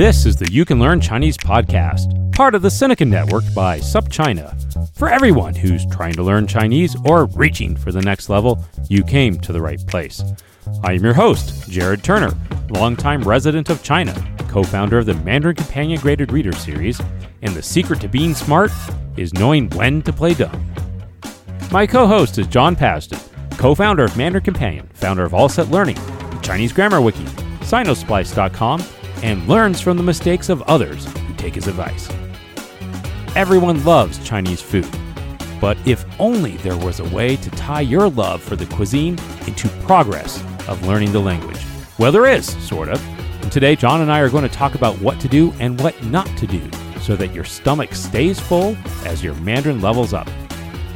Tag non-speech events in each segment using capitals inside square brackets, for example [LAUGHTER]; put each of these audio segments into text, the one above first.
This is the You Can Learn Chinese podcast, part of the Sinica Network by SupChina. For everyone who's trying to learn Chinese or reaching for the next level, you came to the right place. I am your host, Jared Turner, longtime resident of China, co founder of the Mandarin Companion Graded Reader Series, and the secret to being smart is knowing when to play dumb. My co host is John Pasden, co founder of Mandarin Companion, founder of All Set Learning, Chinese Grammar Wiki, Sinosplice.com, and learns from the mistakes of others who take his advice. Everyone loves Chinese food, but if only there was a way to tie your love for the cuisine into progress of learning the language. Well, there is, sort of. And today, John and I are going to talk about what to do and what not to do so that your stomach stays full as your Mandarin levels up.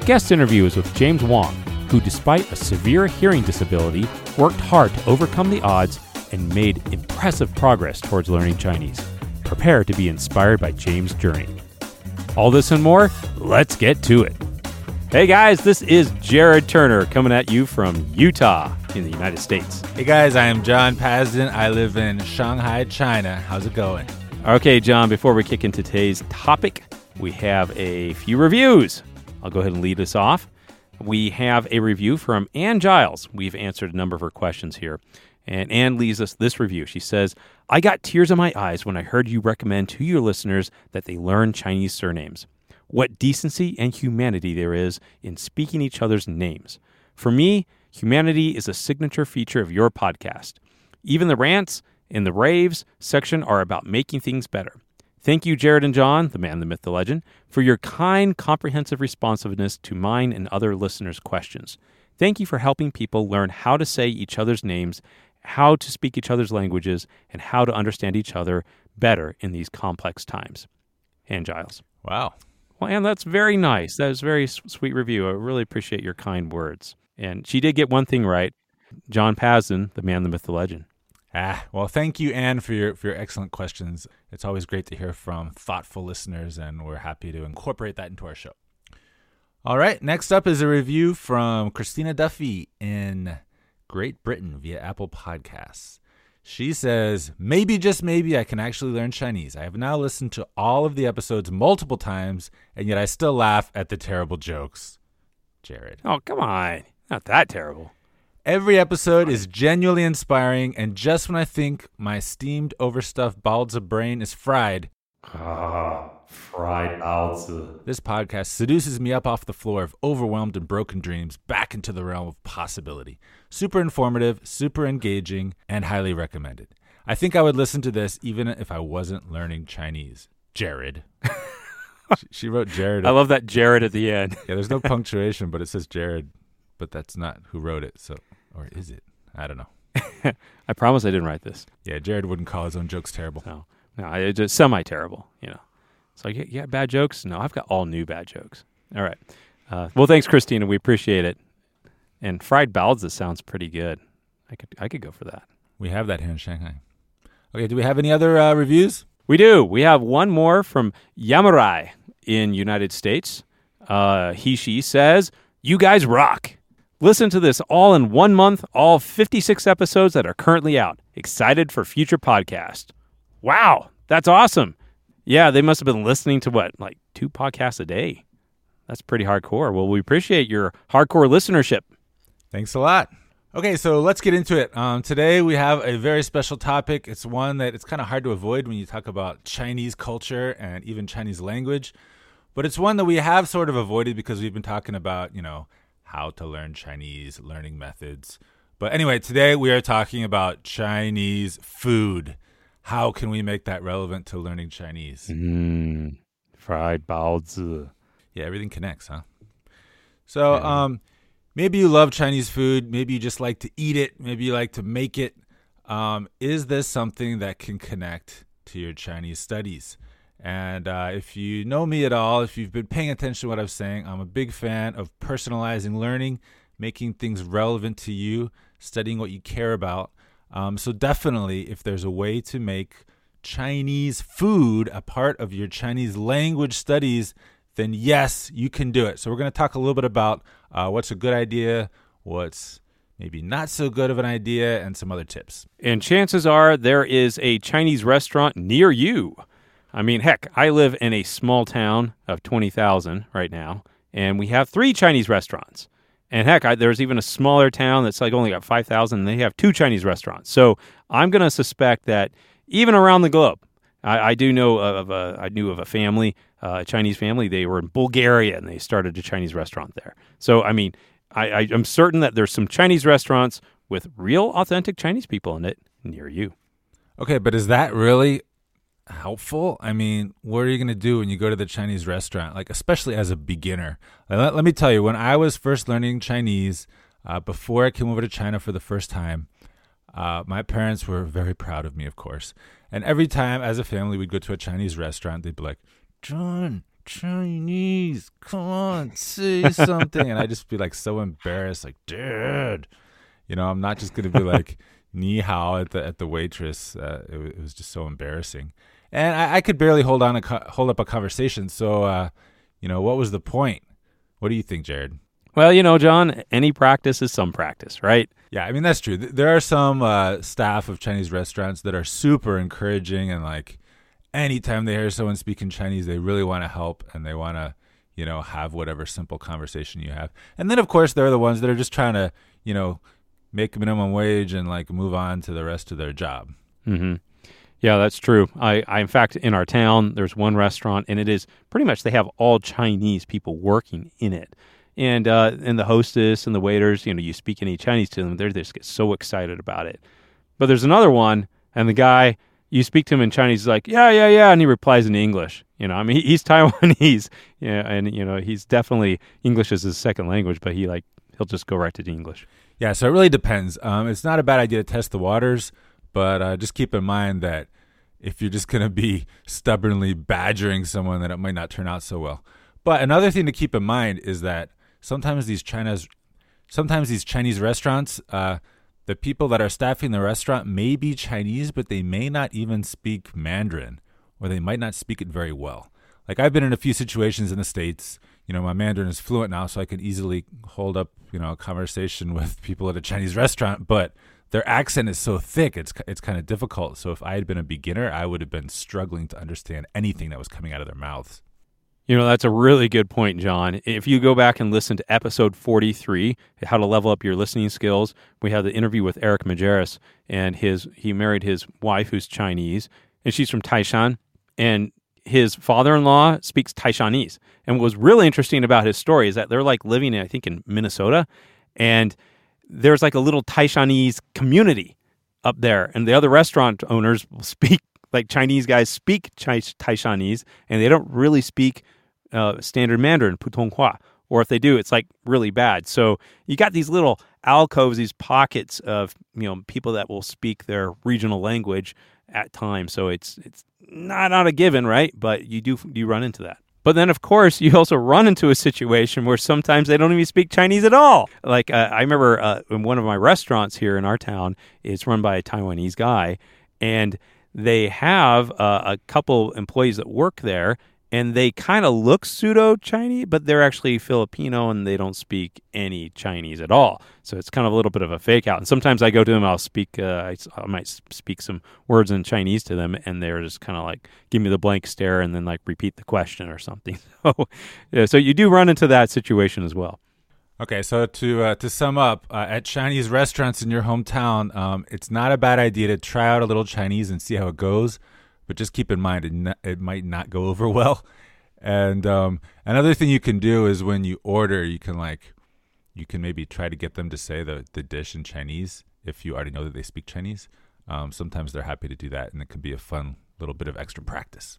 Guest interview is with James Wong, who, despite a severe hearing disability, worked hard to overcome the odds and made impressive progress towards learning Chinese. Prepare to be inspired by James' journey. All this and more, let's get to it. Hey guys, this is Jared Turner coming at you from Utah in the United States. Hey guys, I am John Pasden. I live in Shanghai, China. How's it going? Okay, John, before we kick into today's topic, we have a few reviews. I'll go ahead and lead us off. We have a review from Ann Giles. We've answered a number of her questions here. And Anne leaves us this review. She says, I got tears in my eyes when I heard you recommend to your listeners that they learn Chinese surnames. What decency and humanity there is in speaking each other's names. For me, humanity is a signature feature of your podcast. Even the rants and the raves section are about making things better. Thank you, Jared and John, the man, the myth, the legend, for your kind, comprehensive responsiveness to mine and other listeners' questions. Thank you for helping people learn how to say each other's names how to speak each other's languages, and how to understand each other better in these complex times. Anne Giles. Wow. Well, and that's very nice. That was a very sweet review. I really appreciate your kind words. And she did get one thing right. John Pasden, the man, the myth, the legend. Ah, well, thank you, Anne, for your for your excellent questions. It's always great to hear from thoughtful listeners, and we're happy to incorporate that into our show. All right, next up is a review from Christina Duffy in Great Britain via Apple Podcasts. She says, maybe, just maybe, I can actually learn Chinese. I have now listened to all of the episodes multiple times, and yet I still laugh at the terrible jokes. Jared. Oh, come on. Not that terrible. Every episode is genuinely inspiring, and just when I think my steamed, overstuffed balls of brain is fried, ah, fried baozi. This podcast seduces me up off the floor of overwhelmed and broken dreams back into the realm of possibility. Super informative, super engaging, and highly recommended. I think I would listen to this even if I wasn't learning Chinese. Jared. [LAUGHS] she, she, wrote Jared. I love that Jared at the end. [LAUGHS] yeah, there's no punctuation, but it says Jared, but that's not who wrote it. So, or is it? I don't know. [LAUGHS] I promise I didn't write this. Yeah, Jared wouldn't call his own jokes terrible. No, no, it's just semi terrible. You know, it's like, yeah, bad jokes. No, I've got all new bad jokes. All right. Uh, well, thanks, Christina. We appreciate it. And fried baozi sounds pretty good. I could I could go for that. We have that here in Shanghai. Okay, do we have any other uh, reviews? We do. We have one more from Yamurai in United States. Uh, he she says, "You guys rock." Listen to this all in one month, all 56 episodes that are currently out. Excited for future podcast. Wow, that's awesome. Yeah, they must have been listening to what, like two podcasts a day. That's pretty hardcore. Well, we appreciate your hardcore listenership. Thanks a lot. Okay, so let's get into it. Um, today we have a very special topic. It's one that it's kind of hard to avoid when you talk about Chinese culture and even Chinese language, but it's one that we have sort of avoided because we've been talking about, you know, how to learn Chinese, learning methods. But anyway, today we are talking about Chinese food. How can we make that relevant to learning Chinese? Mm, fried baozi. Yeah, everything connects, huh? So, um, maybe you love Chinese food. Maybe you just like to eat it. Maybe you like to make it. Um, is this something that can connect to your Chinese studies? And uh, if you know me at all, if you've been paying attention to what I'm saying, I'm a big fan of personalizing learning, making things relevant to you, studying what you care about. Um, so, definitely, if there's a way to make Chinese food a part of your Chinese language studies, then yes, you can do it. So, we're going to talk a little bit about uh, what's a good idea, what's maybe not so good of an idea, and some other tips. And chances are there is a Chinese restaurant near you. I mean, heck, I live in a small town of 20,000 right now, and we have three Chinese restaurants. And heck, I, there's even a smaller town that's like only got 5,000, and they have two Chinese restaurants. So I'm going to suspect that even around the globe, I, I do know of a, I knew of a family, uh, a Chinese family. They were in Bulgaria, and they started a Chinese restaurant there. So I mean, I, I, I'm certain that there's some Chinese restaurants with real, authentic Chinese people in it near you. Okay, but is that really helpful? I mean, what are you going to do when you go to the Chinese restaurant? Like, especially as a beginner. Let, let, me tell you, when I was first learning Chinese, uh, before I came over to China for the first time, uh, my parents were very proud of me, of course. And every time as a family we'd go to a Chinese restaurant, they'd be like, John, Chinese, come on, say [LAUGHS] something. and I'd just be like so embarrassed, like, dude, you know, I'm not just going to be like, [LAUGHS] ni hao at the at the waitress. Uh, it, it, was just so embarrassing, and I, I could barely hold on a co- hold up a conversation. So, uh, you know, what was the point? What do you think, Jared? Well, you know, John, any practice is some practice, right? Yeah, I mean that's true. There are some uh, staff of Chinese restaurants that are super encouraging and like anytime they hear someone speaking Chinese, they really want to help and they want to, you know, have whatever simple conversation you have. And then of course there are the ones that are just trying to, you know, make minimum wage and like move on to the rest of their job. Mm-hmm. Yeah, that's true. I, I, in fact, in our town, there's one restaurant, and it is pretty much they have all Chinese people working in it, and uh, and the hostess and the waiters, you know, you speak any Chinese to them, they just get so excited about it. But there's another one, and the guy you speak to him in Chinese, he's like, yeah, yeah, yeah, and he replies in English. You know, I mean, [LAUGHS] he's Taiwanese, [LAUGHS] yeah, and you know, he's definitely English is his second language, but he like he'll just go right to the English. Yeah, so it really depends. Um, it's not a bad idea to test the waters, but uh, just keep in mind that if you're just going to be [LAUGHS] stubbornly badgering someone, that it might not turn out so well. But another thing to keep in mind is that sometimes these China's, sometimes these Chinese restaurants, uh, the people that are staffing the restaurant may be Chinese, but they may not even speak Mandarin, or they might not speak it very well. Like I've been in a few situations in the states you know, my Mandarin is fluent now, so I can easily hold up, you know, a conversation [LAUGHS] with people at a Chinese restaurant. But their accent is so thick, it's it's kind of difficult. So if I had been a beginner, I would have been struggling to understand anything that was coming out of their mouths. You know, that's a really good point, John. If you go back and listen to episode 43, how to level up your listening skills, we had the interview with Eric Majerus and his he married his wife who's Chinese and she's from Taishan and his father-in-law speaks Taishanese. And what was really interesting about his story is that they're like living, I think, in Minnesota, and there's like a little Taishanese community up there, and the other restaurant owners [LAUGHS] speak like Chinese guys speak Taishanese, and they don't really speak uh, standard Mandarin, Putonghua. Or if they do, it's like really bad. So you got these little alcoves, these pockets of you know people that will speak their regional language at times. So it's it's not not a given, right? But you do you run into that. But then, of course, you also run into a situation where sometimes they don't even speak Chinese at all. Like uh, I remember uh, in one of my restaurants here in our town, it's run by a Taiwanese guy, and they have uh, a couple employees that work there, and they kind of look pseudo Chinese, but they're actually Filipino and they don't speak any Chinese at all. So it's kind of a little bit of a fake out. And sometimes I go to them, I'll speak, uh, I, I, might speak some words in Chinese to them, and they're just kind of like give me the blank stare and then like repeat the question or something. [LAUGHS] So, yeah, so you do run into that situation as well. Okay, so to uh, to sum up, uh, at Chinese restaurants in your hometown, um, it's not a bad idea to try out a little Chinese and see how it goes but just keep in mind it, it might not go over [LAUGHS] well. And um, another thing you can do is when you order, you can like you can maybe try to get them to say the the dish in Chinese if you already know that they speak Chinese. Um, sometimes they're happy to do that, and it can be a fun little bit of extra practice.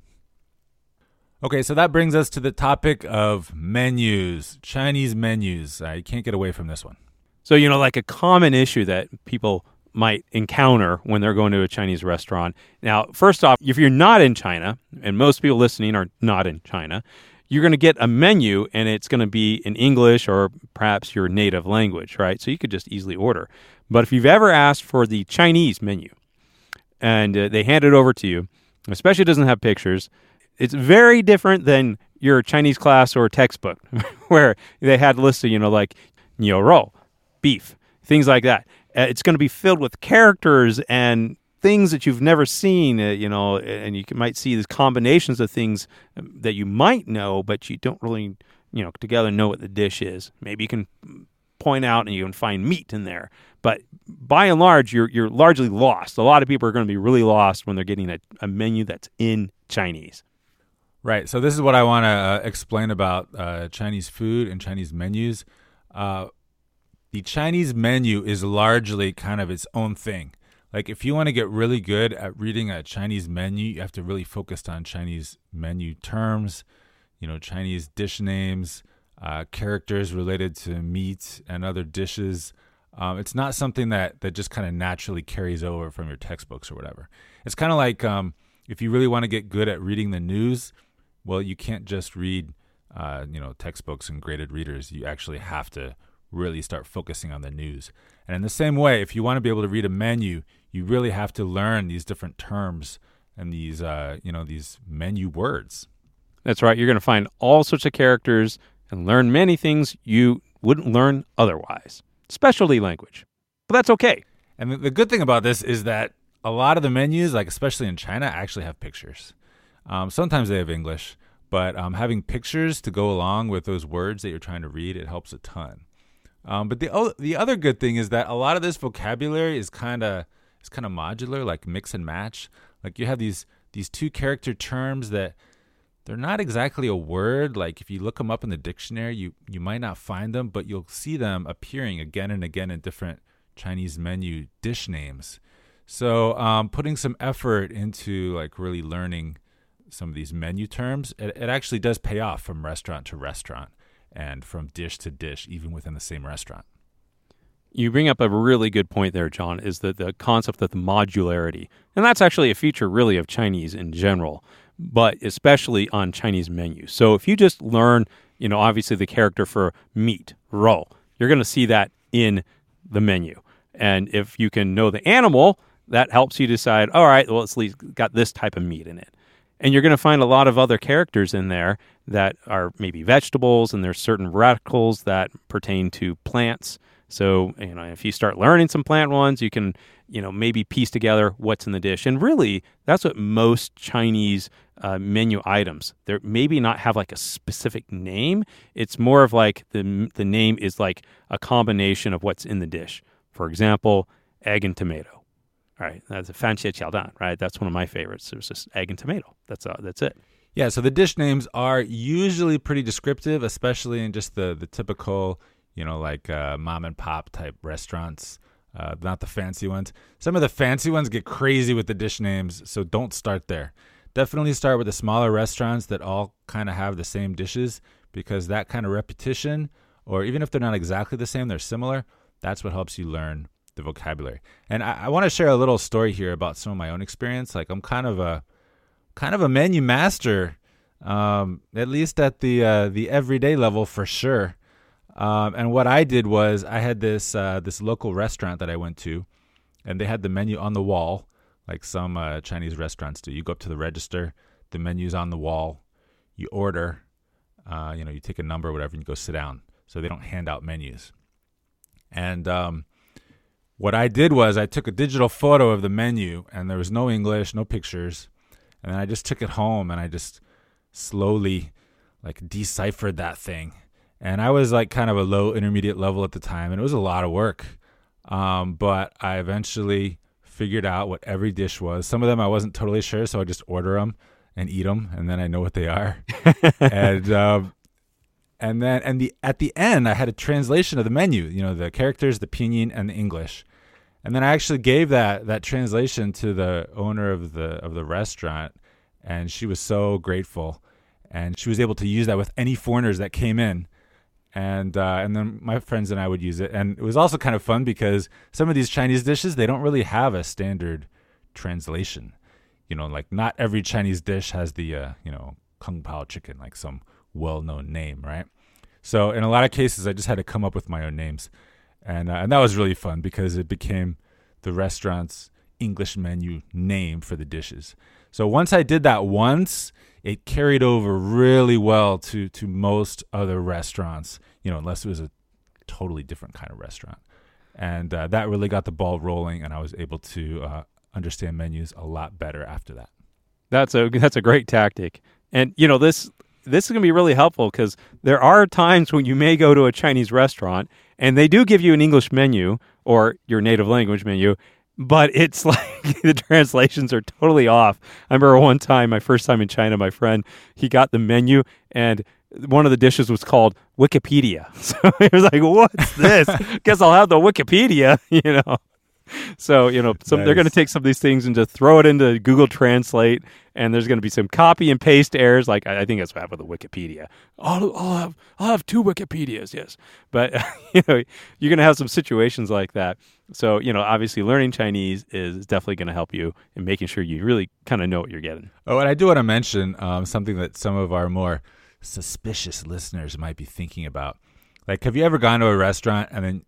Okay, so that brings us to the topic of menus, Chinese menus. I can't get away from this one. So, you know, like a common issue that people might encounter when they're going to a Chinese restaurant. Now, first off, if you're not in China, and most people listening are not in China, you're going to get a menu and it's going to be in English or perhaps your native language, right? So you could just easily order. But if you've ever asked for the Chinese menu and uh, they hand it over to you, especially it doesn't have pictures, it's very different than your Chinese class or textbook [LAUGHS] where they had listed, you know, like niu rou, beef things like that. Uh, it's going to be filled with characters and things that you've never seen, uh, you know, and you might see these combinations of things um, that you might know, but you don't really, you know, together know what the dish is. Maybe you can point out and you can find meat in there. But by and large, you're you're largely lost. A lot of people are going to be really lost when they're getting a, a menu that's in Chinese. Right. So this is what I want to uh, explain about uh, Chinese food and Chinese menus. Uh, the Chinese menu is largely kind of its own thing. Like if you want to get really good at reading a Chinese menu, you have to really focus on Chinese menu terms, you know, Chinese dish names, uh, characters related to meat and other dishes. Um, it's not something that that just kind of naturally carries over from your textbooks or whatever. It's kind of like um, if you really want to get good at reading the news, well, you can't just read uh, you know textbooks and graded readers. You actually have to really start focusing on the news. And in the same way, if you want to be able to read a menu, you really have to learn these different terms and these uh, you know these menu words. That's right. You're going to find all sorts of characters and learn many things you wouldn't learn otherwise specialty language. But that's okay. And the good thing about this is that a lot of the menus, like especially in China, actually have pictures. Um, sometimes they have English, but um, having pictures to go along with those words that you're trying to read, it helps a ton. Um, but the the other good thing is that a lot of this vocabulary is kind of is kind of modular, like mix and match. Like you have these these two character terms that they're not exactly a word. Like if you look them up in the dictionary, you you might not find them, but you'll see them appearing again and again in different Chinese menu dish names. So um, putting some effort into like really learning some of these menu terms, it, it actually does pay off from restaurant to restaurant and from dish to dish, even within the same restaurant. You bring up a really good point there, John, is that the concept of the modularity. And that's actually a feature really of Chinese in general but especially on Chinese menus. So if you just learn, you know, obviously the character for meat, rou, you're going to see that in the menu. And if you can know the animal, that helps you decide, all right, well, it's got this type of meat in it. And you're going to find a lot of other characters in there that are maybe vegetables, and there's certain radicals that pertain to plants. So, you know, if you start learning some plant ones, you can, you know, maybe piece together what's in the dish. And really, that's what most Chinese uh, menu items. They're maybe not have like a specific name. It's more of like the the name is like a combination of what's in the dish. For example, egg and tomato. All right, that's a fanqie chaodan, right? That's one of my favorites. It was just egg and tomato. That's uh, that's it. Yeah, so the dish names are usually pretty descriptive, especially in just the the typical, you know, like uh, mom and pop type restaurants. Uh, not the fancy ones. Some of the fancy ones get crazy with the dish names, so don't start there definitely start with the smaller restaurants that all kind of have the same dishes because that kind of repetition, or even if they're not exactly the same, they're similar. That's what helps you learn the vocabulary. And I, I want to share a little story here about some of my own experience. Like I'm kind of a kind of a menu master, um, at least at the uh, the everyday level for sure. Um, and what I did was I had this uh, this local restaurant that I went to, and they had the menu on the wall like some uh, Chinese restaurants do. You go up to the register, the menu's on the wall, you order, uh, you know, you take a number, or whatever, and you go sit down. So they don't hand out menus. And um, what I did was I took a digital photo of the menu, and there was no English, no pictures, and then I just took it home and I just slowly like deciphered that thing. And I was like kind of a low intermediate level at the time, and it was a lot of work. Um, but I eventually figured out what every dish was. Some of them I wasn't totally sure, so I just order them and eat them, and then I know what they are. [LAUGHS] and um, and then and the at the end I had a translation of the menu. You know, the characters, the pinyin, and the English. And then I actually gave that that translation to the owner of the of the restaurant, and she was so grateful. And she was able to use that with any foreigners that came in and uh, and then my friends and I would use it, and it was also kind of fun because some of these Chinese dishes they don't really have a standard translation. You know, like not every Chinese dish has the uh, you know kung pao chicken, like some well-known name, right? So in a lot of cases, I just had to come up with my own names, and uh, and that was really fun because it became the restaurant's English menu name for the dishes. So once I did that once, it carried over really well to to most other restaurants, you know, unless it was a totally different kind of restaurant. and uh, that really got the ball rolling, and I was able to uh, understand menus a lot better after that. That's a that's a great tactic, and you know this this is going to be really helpful because there are times when you may go to a Chinese restaurant and they do give you an English menu or your native language menu, but it's [LAUGHS] like the translations are totally off. I remember one time, my first time in China, my friend he got the menu and one of the dishes was called Wikipedia. [LAUGHS] So he was like, "What's this? [LAUGHS] Guess I'll have the Wikipedia," you know. [LAUGHS] So you know, some, nice. they're going to take some of these things and just throw it into Google Translate, and there's going to be some copy and paste errors. Like I, think that's what happened with Wikipedia. I'll, I'll have I'll have two Wikipedias, yes, but [LAUGHS] you know, you're going to have some situations like that. So you know, obviously, learning Chinese is definitely going to help you in making sure you really kind of know what you're getting. Oh, and I do want to mention um, something that some of our more suspicious listeners might be thinking about. Like, have you ever gone to a restaurant and then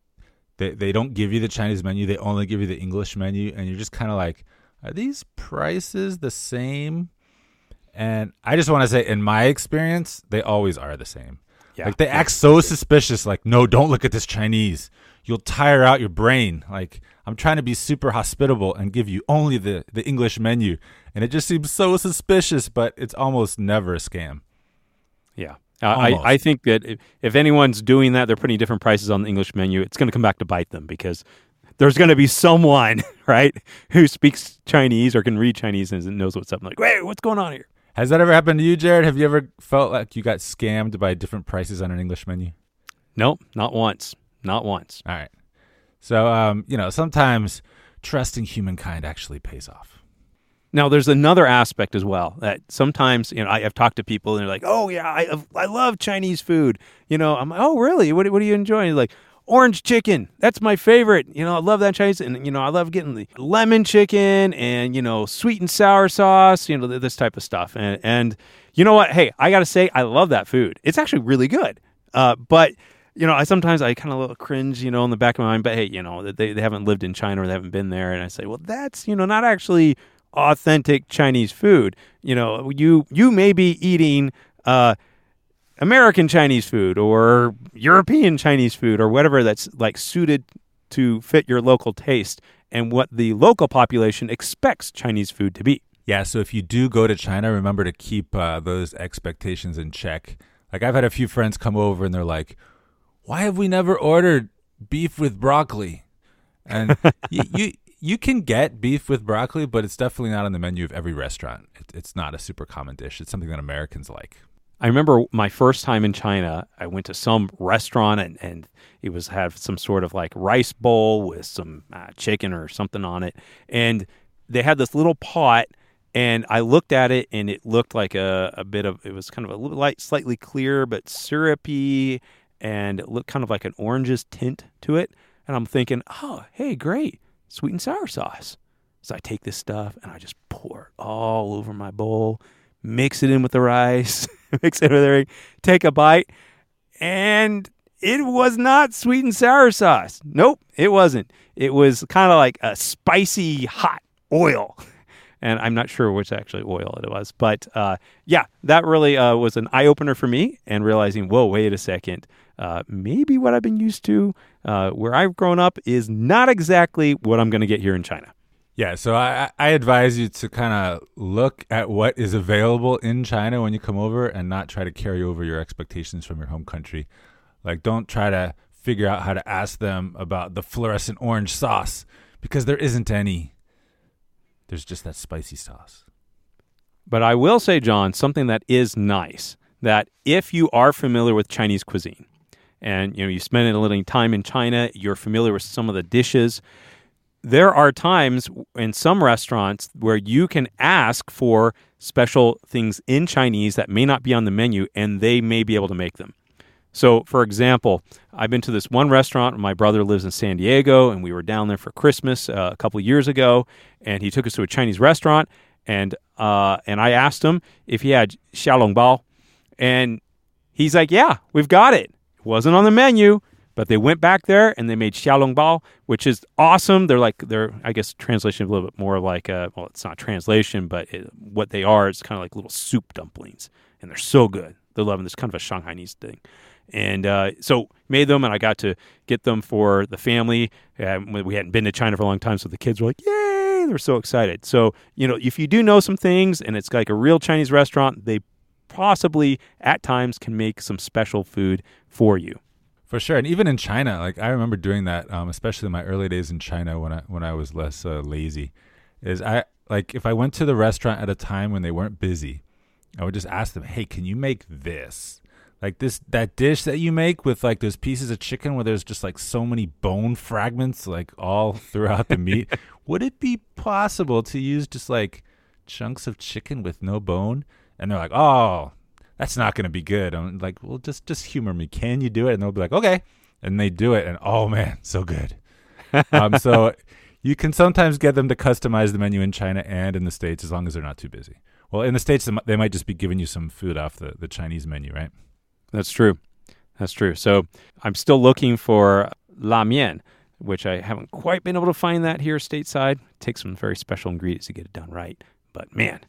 they they don't give you the Chinese menu; they only give you the English menu, and you're just kind of like, are these prices the same? And I just want to say, in my experience, they always are the same. Yeah. Like they act so suspicious. Like, no, don't look at this Chinese. You'll tire out your brain. Like I'm trying to be super hospitable and give you only the the English menu, and it just seems so suspicious. But it's almost never a scam. Yeah. Uh, I, I think that if, if anyone's doing that, they're putting different prices on the English menu. It's going to come back to bite them because there's going to be someone, [LAUGHS] right, who speaks Chinese or can read Chinese and knows what's up. I'm like, wait, what's going on here? Has that ever happened to you, Jared? Have you ever felt like you got scammed by different prices on an English menu? Nope, not once. Not once. All right. So, um, you know, sometimes trusting humankind actually pays off. Now, there's another aspect as well that sometimes, you know, I, have talked to people and they're like, "Oh yeah, I I love Chinese food." You know, I'm, like, "Oh really? What what are you enjoying?" Like orange chicken, that's my favorite. You know, I love that Chinese, and you know, I love getting the lemon chicken and you know, sweet and sour sauce. You know, this type of stuff. And and you know what? Hey, I got to say, I love that food. It's actually really good. Uh, but you know, I sometimes I kind of little cringe, you know, in the back of my mind. But hey, you know, they they haven't lived in China or they haven't been there, and I say, well, that's you know, not actually authentic Chinese food. You know, you you may be eating uh, American Chinese food or European Chinese food or whatever that's like suited to fit your local taste and what the local population expects Chinese food to be. Yeah, so if you do go to China, remember to keep uh, those expectations in check. Like I've had a few friends come over and they're like, "Why have we never ordered beef with broccoli?" And [LAUGHS] you, you you can get beef with broccoli, but it's definitely not on the menu of every restaurant. It, it's not a super common dish. It's something that Americans like. I remember my first time in China. I went to some restaurant and, and it was had some sort of like rice bowl with some uh, chicken or something on it, and they had this little pot. And I looked at it, and it looked like a, a bit of it was kind of a little light, slightly clear but syrupy, and it looked kind of like an oranges tint to it. And I'm thinking, oh, hey, great sweet and sour sauce. So I take this stuff and I just pour it all over my bowl, mix it in with the rice, [LAUGHS] mix it with everything, take a bite, and it was not sweet and sour sauce. Nope, it wasn't. It was kind of like a spicy hot oil. [LAUGHS] And I'm not sure which actually oil it was. But uh, yeah, that really uh, was an eye opener for me and realizing, whoa, wait a second uh, maybe what I've been used to uh, where I've grown up is not exactly what I'm going to get here in China. Yeah, so I, I advise you to kind of look at what is available in China when you come over and not try to carry over your expectations from your home country. Like, don't try to figure out how to ask them about the fluorescent orange sauce because there isn't any. There's just that spicy sauce. But I will say, John, something that is nice that if you are familiar with Chinese cuisine, and you know you spend a little time in China, you're familiar with some of the dishes. There are times in some restaurants where you can ask for special things in Chinese that may not be on the menu, and they may be able to make them. So, for example, I've been to this one restaurant. My brother lives in San Diego, and we were down there for Christmas uh, a couple years ago. And he took us to a Chinese restaurant, and uh, and I asked him if he had xiaolongbao, and he's like, "Yeah, we've got it." Wasn't on the menu, but they went back there and they made xiaolongbao, which is awesome. They're like they're I guess translation a little bit more like a, well, it's not translation, but it, what they are is kind of like little soup dumplings, and they're so good. They're loving this kind of a Shanghainese thing, And uh, so made them, and I got to get them for the family. We hadn't been to China for a long time, so the kids were like, "Yay!" They're so excited. So you know, if you do know some things, and it's like a real Chinese restaurant, they possibly at times can make some special food for you. For sure, and even in China, like I remember doing that, um, especially in my early days in China when I when I was less uh, lazy. Is I like if I went to the restaurant at a time when they weren't busy, I would just ask them, "Hey, can you make this?" like this that dish that you make with like those pieces of chicken where there's just like so many bone fragments like all [LAUGHS] throughout the meat would it be possible to use just like chunks of chicken with no bone and they're like oh that's not going to be good i'm like well just just humor me can you do it and they'll be like okay and they do it and oh man so good [LAUGHS] um, so you can sometimes get them to customize the menu in china and in the states as long as they're not too busy well in the states they might just be giving you some food off the, the chinese menu right that's true. That's true. So I'm still looking for la mian, which I haven't quite been able to find that here stateside. It takes some very special ingredients to get it done right. But man,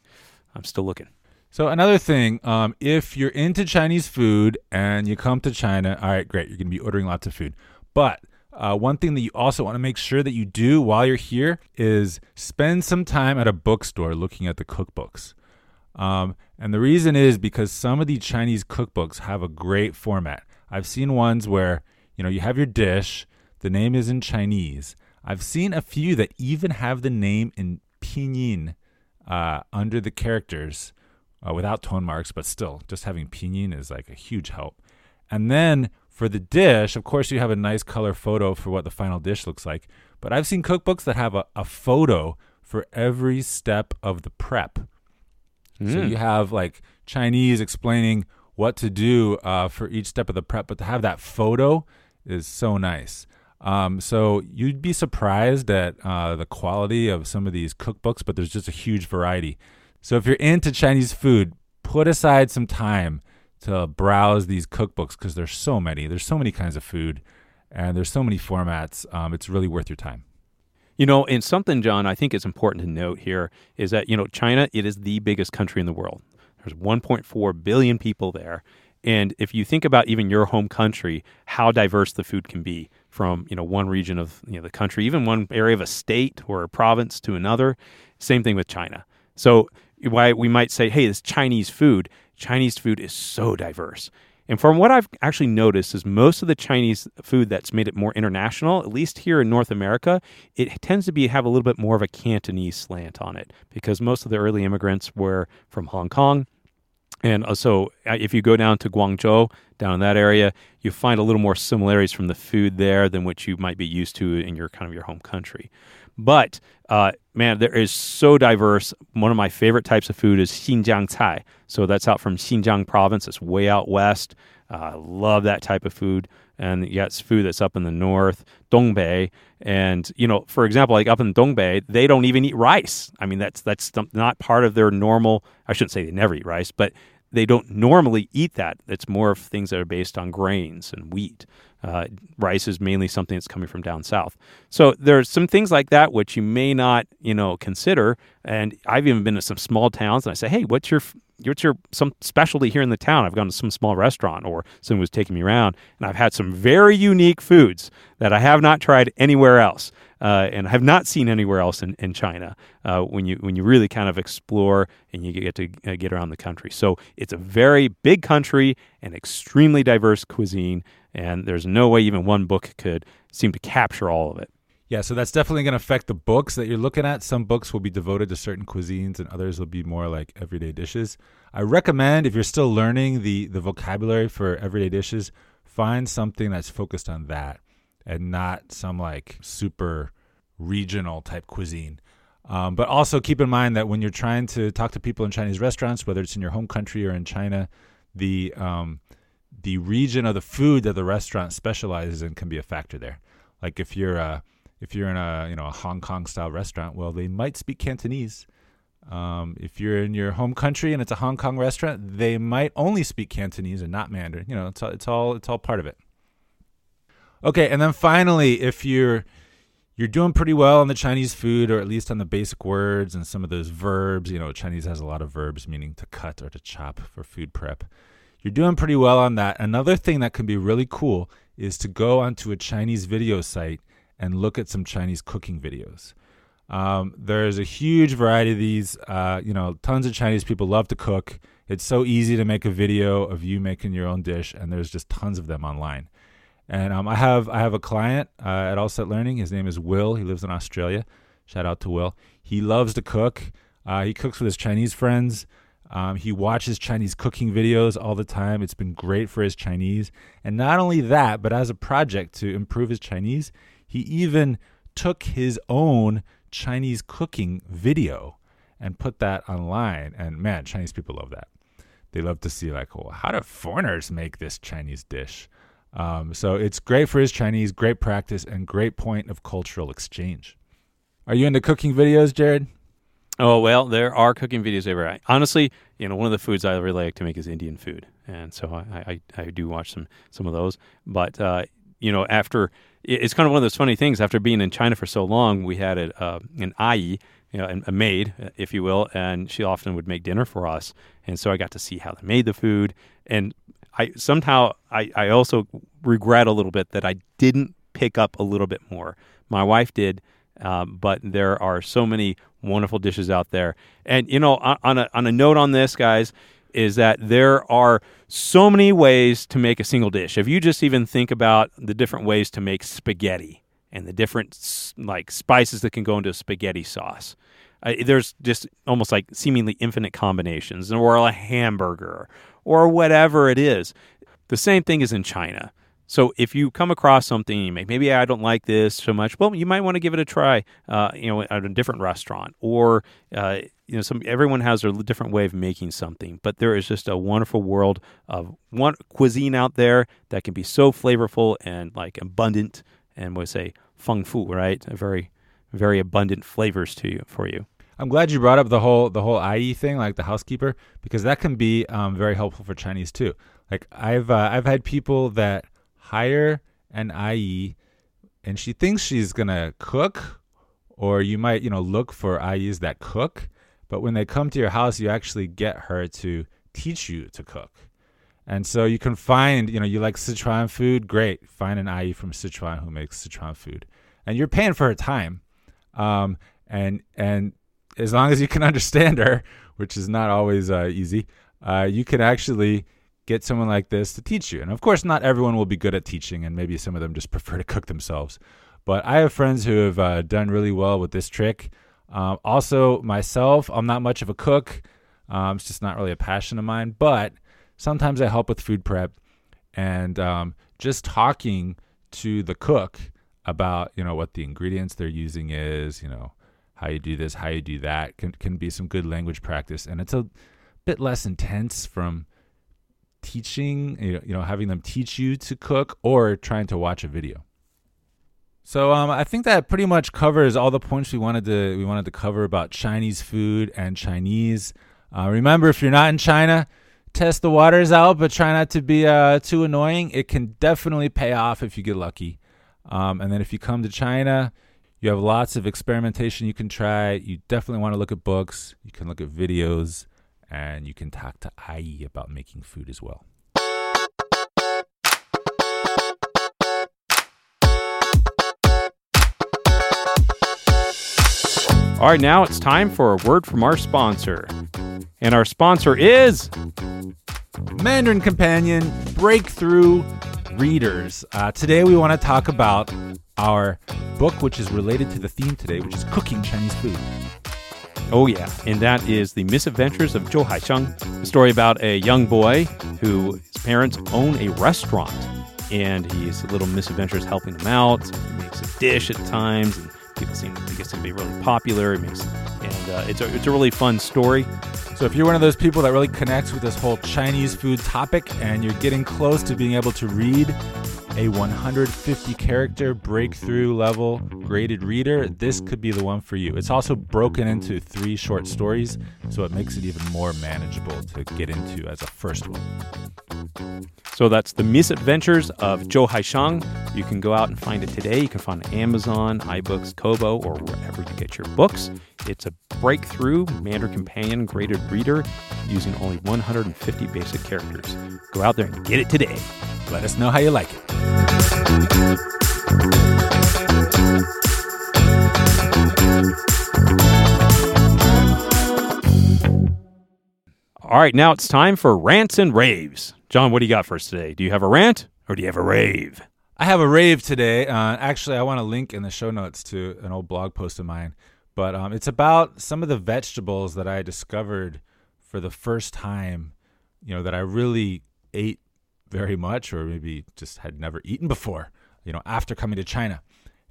I'm still looking. So another thing, um, if you're into Chinese food and you come to China, all right, great, you're going to be ordering lots of food. But uh, one thing that you also want to make sure that you do while you're here is spend some time at a bookstore looking at the cookbooks. Um, and the reason is because some of the Chinese cookbooks have a great format. I've seen ones where, you know, you have your dish, the name is in Chinese. I've seen a few that even have the name in pinyin uh, under the characters uh, without tone marks, but still, just having pinyin is like a huge help. And then for the dish, of course, you have a nice color photo for what the final dish looks like. But I've seen cookbooks that have a, a photo for every step of the prep. Mm. So you have like Chinese explaining what to do uh, for each step of the prep, but to have that photo is so nice. Um, so you'd be surprised at uh, the quality of some of these cookbooks, but there's just a huge variety. So if you're into Chinese food, put aside some time to browse these cookbooks because there's so many. There's so many kinds of food, and there's so many formats. Um, it's really worth your time. You know, and something, John, I think it's important to note here is that, you know, China, it is the biggest country in the world. There's 1.4 billion people there. And if you think about even your home country, how diverse the food can be from, you know, one region of you know, the country, even one area of a state or a province to another, same thing with China. So why we might say, hey, this Chinese food, Chinese food is so diverse. And from what I've actually noticed is most of the Chinese food that's made it more international, at least here in North America, it tends to be have a little bit more of a Cantonese slant on it because most of the early immigrants were from Hong Kong. And uh, so uh, if you go down to Guangzhou, down in that area, you find a little more similarities from the food there than what you might be used to in your kind of your home country. But uh, man, there is so diverse. One of my favorite types of food is Xinjiang Cai. So that's out from Xinjiang province. It's way out west. Uh, I uh, love that type of food. And you got food that's up in the north, Dongbei. And, you know, for example, like up in Dongbei, they don't even eat rice. I mean, that's that's not part of their normal, I shouldn't say they never eat rice, but they don't normally eat that. It's more of things that are based on grains and wheat. Uh, rice is mainly something that's coming from down south. So there's some things like that which you may not, you know, consider. And I've even been to some small towns, and I say, "Hey, what's your what's your some specialty here in the town?" I've gone to some small restaurant, or someone was taking me around, and I've had some very unique foods that I have not tried anywhere else. Uh, and have not seen anywhere else in, in China uh, when you when you really kind of explore and you get to uh, get around the country. So it's a very big country and extremely diverse cuisine, and there's no way even one book could seem to capture all of it. Yeah, so that's definitely going to affect the books that you're looking at. Some books will be devoted to certain cuisines, and others will be more like everyday dishes. I recommend if you're still learning the the vocabulary for everyday dishes, find something that's focused on that, and not some like super regional type cuisine. Um, but also keep in mind that when you're trying to talk to people in Chinese restaurants, whether it's in your home country or in China, the um, the region of the food that the restaurant specializes in can be a factor there. Like if you're uh, if you're in a you know a Hong Kong style restaurant, well, they might speak Cantonese. Um, if you're in your home country and it's a Hong Kong restaurant, they might only speak Cantonese and not Mandarin. You know, it's all, it's all it's all part of it. Okay, and then finally, if you're you're doing pretty well on the Chinese food, or at least on the basic words and some of those verbs. You know, Chinese has a lot of verbs meaning to cut or to chop for food prep you're doing pretty well on that. Another thing that can be really cool is to go onto a Chinese video site and look at some Chinese cooking videos. Um, there's a huge variety of these. Uh, you know, tons of Chinese people love to cook. It's so easy to make a video of you making your own dish, and there's just tons of them online. And um, I have I have a client uh, at All Set Learning. His name is Will. He lives in Australia. Shout out to Will. He loves to cook. Uh, he cooks with his Chinese friends. Um, he watches Chinese cooking videos all the time. It's been great for his Chinese. And not only that, but as a project to improve his Chinese, he even took his own Chinese cooking video and put that online. And man, Chinese people love that. They love to see, like, well, how do foreigners make this Chinese dish? Um, so it's great for his Chinese, great practice, and great point of cultural exchange. Are you into cooking videos, Jared? Oh well, there are cooking videos everywhere. Honestly, you know, one of the foods I really like to make is Indian food, and so I I, I do watch some some of those. But uh, you know, after it's kind of one of those funny things. After being in China for so long, we had a, uh, an ayi, you know, a maid, if you will, and she often would make dinner for us. And so I got to see how they made the food, and I somehow I, I also regret a little bit that I didn't pick up a little bit more. My wife did, um, but there are so many wonderful dishes out there. And you know, on a on a note on this, guys, is that there are so many ways to make a single dish. If you just even think about the different ways to make spaghetti and the different like spices that can go into a spaghetti sauce. Uh, there's just almost like seemingly infinite combinations, or a hamburger, or whatever it is. The same thing is in China. So if you come across something, you may, maybe I don't like this so much. Well, you might want to give it a try, uh, you know, at a different restaurant, or uh, you know, some everyone has their different way of making something. But there is just a wonderful world of one cuisine out there that can be so flavorful and like abundant, and we say feng fu, right? A very, very abundant flavors to you for you. I'm glad you brought up the whole the whole ayi thing, like the housekeeper, because that can be um, very helpful for Chinese too. Like I've uh, I've had people that hire an ayi and she thinks she's going to cook or you might, you know, look for ayis that cook, but when they come to your house, you actually get her to teach you to cook. And so you can find, you know, you like Sichuan food, great. Find an ayi from Sichuan who makes Sichuan food. And you're paying for her time. Um, and and as long as you can [LAUGHS] understand her, which is not always uh, easy, uh, you can actually get someone like this to teach you. And of course, not everyone will be good at teaching, and maybe some of them just [LAUGHS] prefer to cook themselves. But I have friends who have uh, done really well with this trick. Um, also, myself, I'm not much of a cook. Um, it's just not really a passion of mine. But sometimes I help with food prep, and um, just talking to the cook about you know what the ingredients they're using is, you know how you do this, how you do that, can can be some good language practice, and it's a bit less intense from teaching, you know, having them teach you to cook or trying to watch a video. So um, I think that pretty much covers all the points we wanted to we wanted to cover about Chinese food and Chinese. Uh, remember, if you're not in China, test the waters out, but try not to be uh, too annoying. It can definitely pay off if you get lucky. Um, and then if you come to China, you have lots of experimentation you can try. You definitely want to look at books. You can look at videos and you can talk to ayi about making food as well. All right, now it's time for a word from our sponsor. And our sponsor is Mandarin Companion Breakthrough Readers. Uh, today we want to talk about our book, which is related to the theme today, which is cooking Chinese food. Oh, yeah. And that is The Misadventures of Zhou Haisheng, a story about a young boy whose parents own a restaurant. And he's a little misadventures helping them out. He makes a dish at times, and people seem to guess him to be really popular. He makes, and uh, it's, a, it's a really fun story. So if you're one of those people that really connects with this whole Chinese food topic and you're getting close to being able to read a 150 character breakthrough level graded reader, this could be the one for you. It's also broken into three short stories, so it makes it even more manageable to get into as a first one. So that's The Misadventures of Zhou Haisheng. You can go out and find it today. You can find it on Amazon, iBooks, Kobo, or wherever you get your books. It's a breakthrough Mandarin Companion graded reader using only 150 basic characters. Go out there and get it today. Let us know how you like it. All right, now it's time for rants and raves. John, what do you got for us today? Do you have a rant or do you have a rave? I have a rave today. Uh, actually, I want to link in the show notes to an old blog post of mine, but um, it's about some of the vegetables that I discovered for the first time. You know that I really ate very much, or maybe just had never eaten before. You know, after coming to China,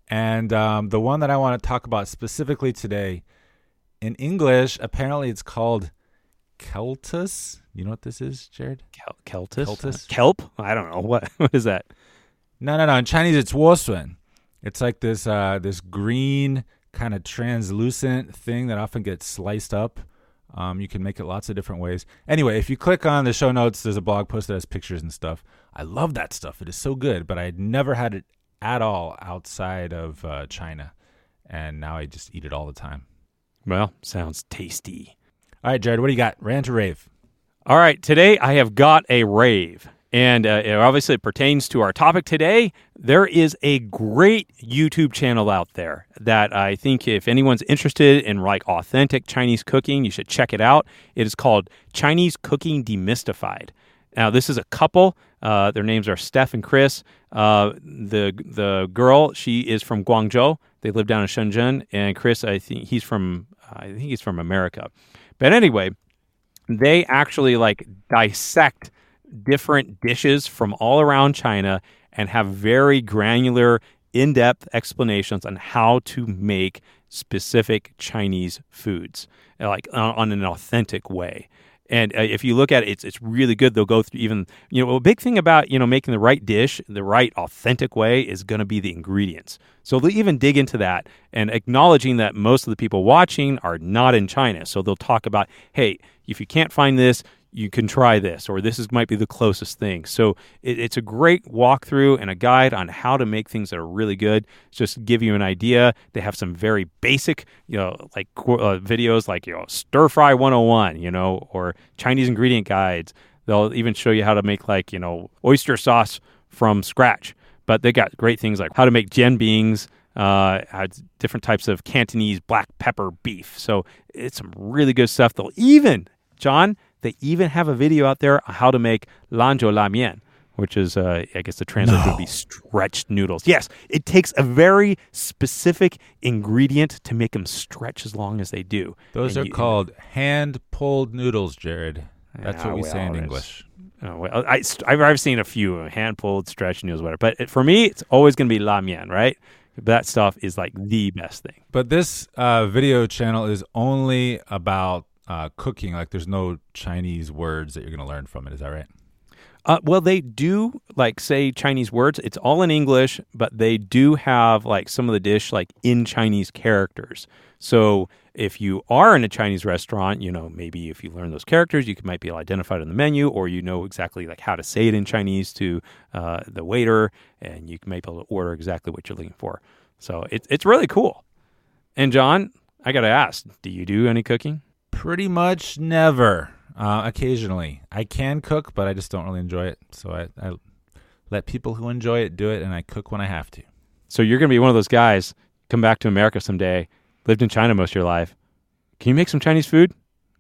and um, the one that I want to talk about specifically today, in English, apparently it's called Keltus. You know what this is, Jared? Kel-? Keltis? kelp? I don't know. [LAUGHS] What what is that? No, no, no. In Chinese, it's wosun. It's like this uh, this green kind of translucent thing that often gets sliced up. Um, you can make it lots of different ways. Anyway, if you click on the show notes, there's a blog post that has pictures and stuff. I love that stuff. It is so good, but I had never had it at all outside of uh, China, and now I just eat it all the time. Well, sounds tasty. All right, Jared, what do you got? Rant or rave? All right, today I have got a rave. And uh, obviously it pertains to our topic today. There is a great YouTube channel out there that I think if anyone's interested in like authentic Chinese cooking, you should check it out. It is called Chinese Cooking Demystified. Now, this is a couple. Uh, their names are Steph and Chris. Uh, the the girl, she is from Guangzhou. They live down in Shenzhen, and Chris, I think he's from I think he's from America. But anyway, they actually like dissect different dishes from all around China and have very granular, in depth explanations on how to make specific Chinese foods, like on, on an authentic way. And uh, if you look at it, it's it's really good. They'll go through even you know a big thing about you know making the right dish the right authentic way is going to be the ingredients. So they'll even dig into that and acknowledging that most of the people watching are not in China. So they'll talk about hey, if you can't find this, you can try this, or this is might be the closest thing. So it, it's a great walkthrough and a guide on how to make things that are really good. Just give you an idea. They have some very basic, you know, like uh, videos like you know stir fry 101, you know, or Chinese ingredient guides. They'll even show you how to make like you know oyster sauce from scratch. But they got great things like how to make gen beans. Uh, different types of Cantonese black pepper beef. So it's some really good stuff. They'll even, John, they even have a video out there on how to make lanzhou la mian, which is, uh, I guess the translation No. would be stretched noodles. Yes, it takes a very specific ingredient to make them stretch as long as they do. Those And are you- called hand pulled noodles, Jared. That's Yeah, what we say in English. Oh, well, I, I've, I've seen a few uh, hand pulled stretch noodles, whatever. But it, for me, it's always going to be la mian, right? That stuff is like the best thing. But this uh, video channel is only about uh, cooking. Like, there's no Chinese words that you're going to learn from it. Is that right? Uh, well, they do like say Chinese words. It's all in English, but they do have like some of the dish like in Chinese characters. So if you are in a Chinese restaurant, you know maybe if you learn those characters, you might be identified on the menu, or you know exactly like how to say it in Chinese to uh, the waiter, and you can be able to order exactly what you're looking for. So it's it's really cool. And John, I got to ask, do you do any cooking? Pretty much never. Uh, occasionally, I can cook, but I just don't really enjoy it. So I, I let people who enjoy it do it, and I cook when I have to. So you're going to be one of those guys, come back to America someday, lived in China most of your life. Can you make some Chinese food?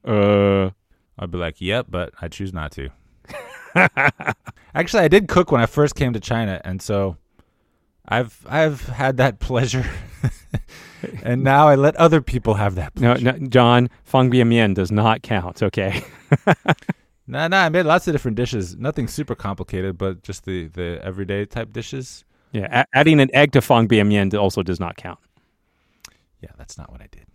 Uh, I'd be like, "Yep," but I choose not to. [LAUGHS] Actually, I did cook when I first came to China, and so I've I've had that [LAUGHS] pleasure, and now I let other people have that. no, Pleasure. no, John, fang bian mian does not count, okay? [LAUGHS] No, no, I made lots of different dishes. Nothing super complicated, but just the the everyday type dishes. yeah, a- adding an egg to fang bian mian also does not count. Yeah, that's not what I did.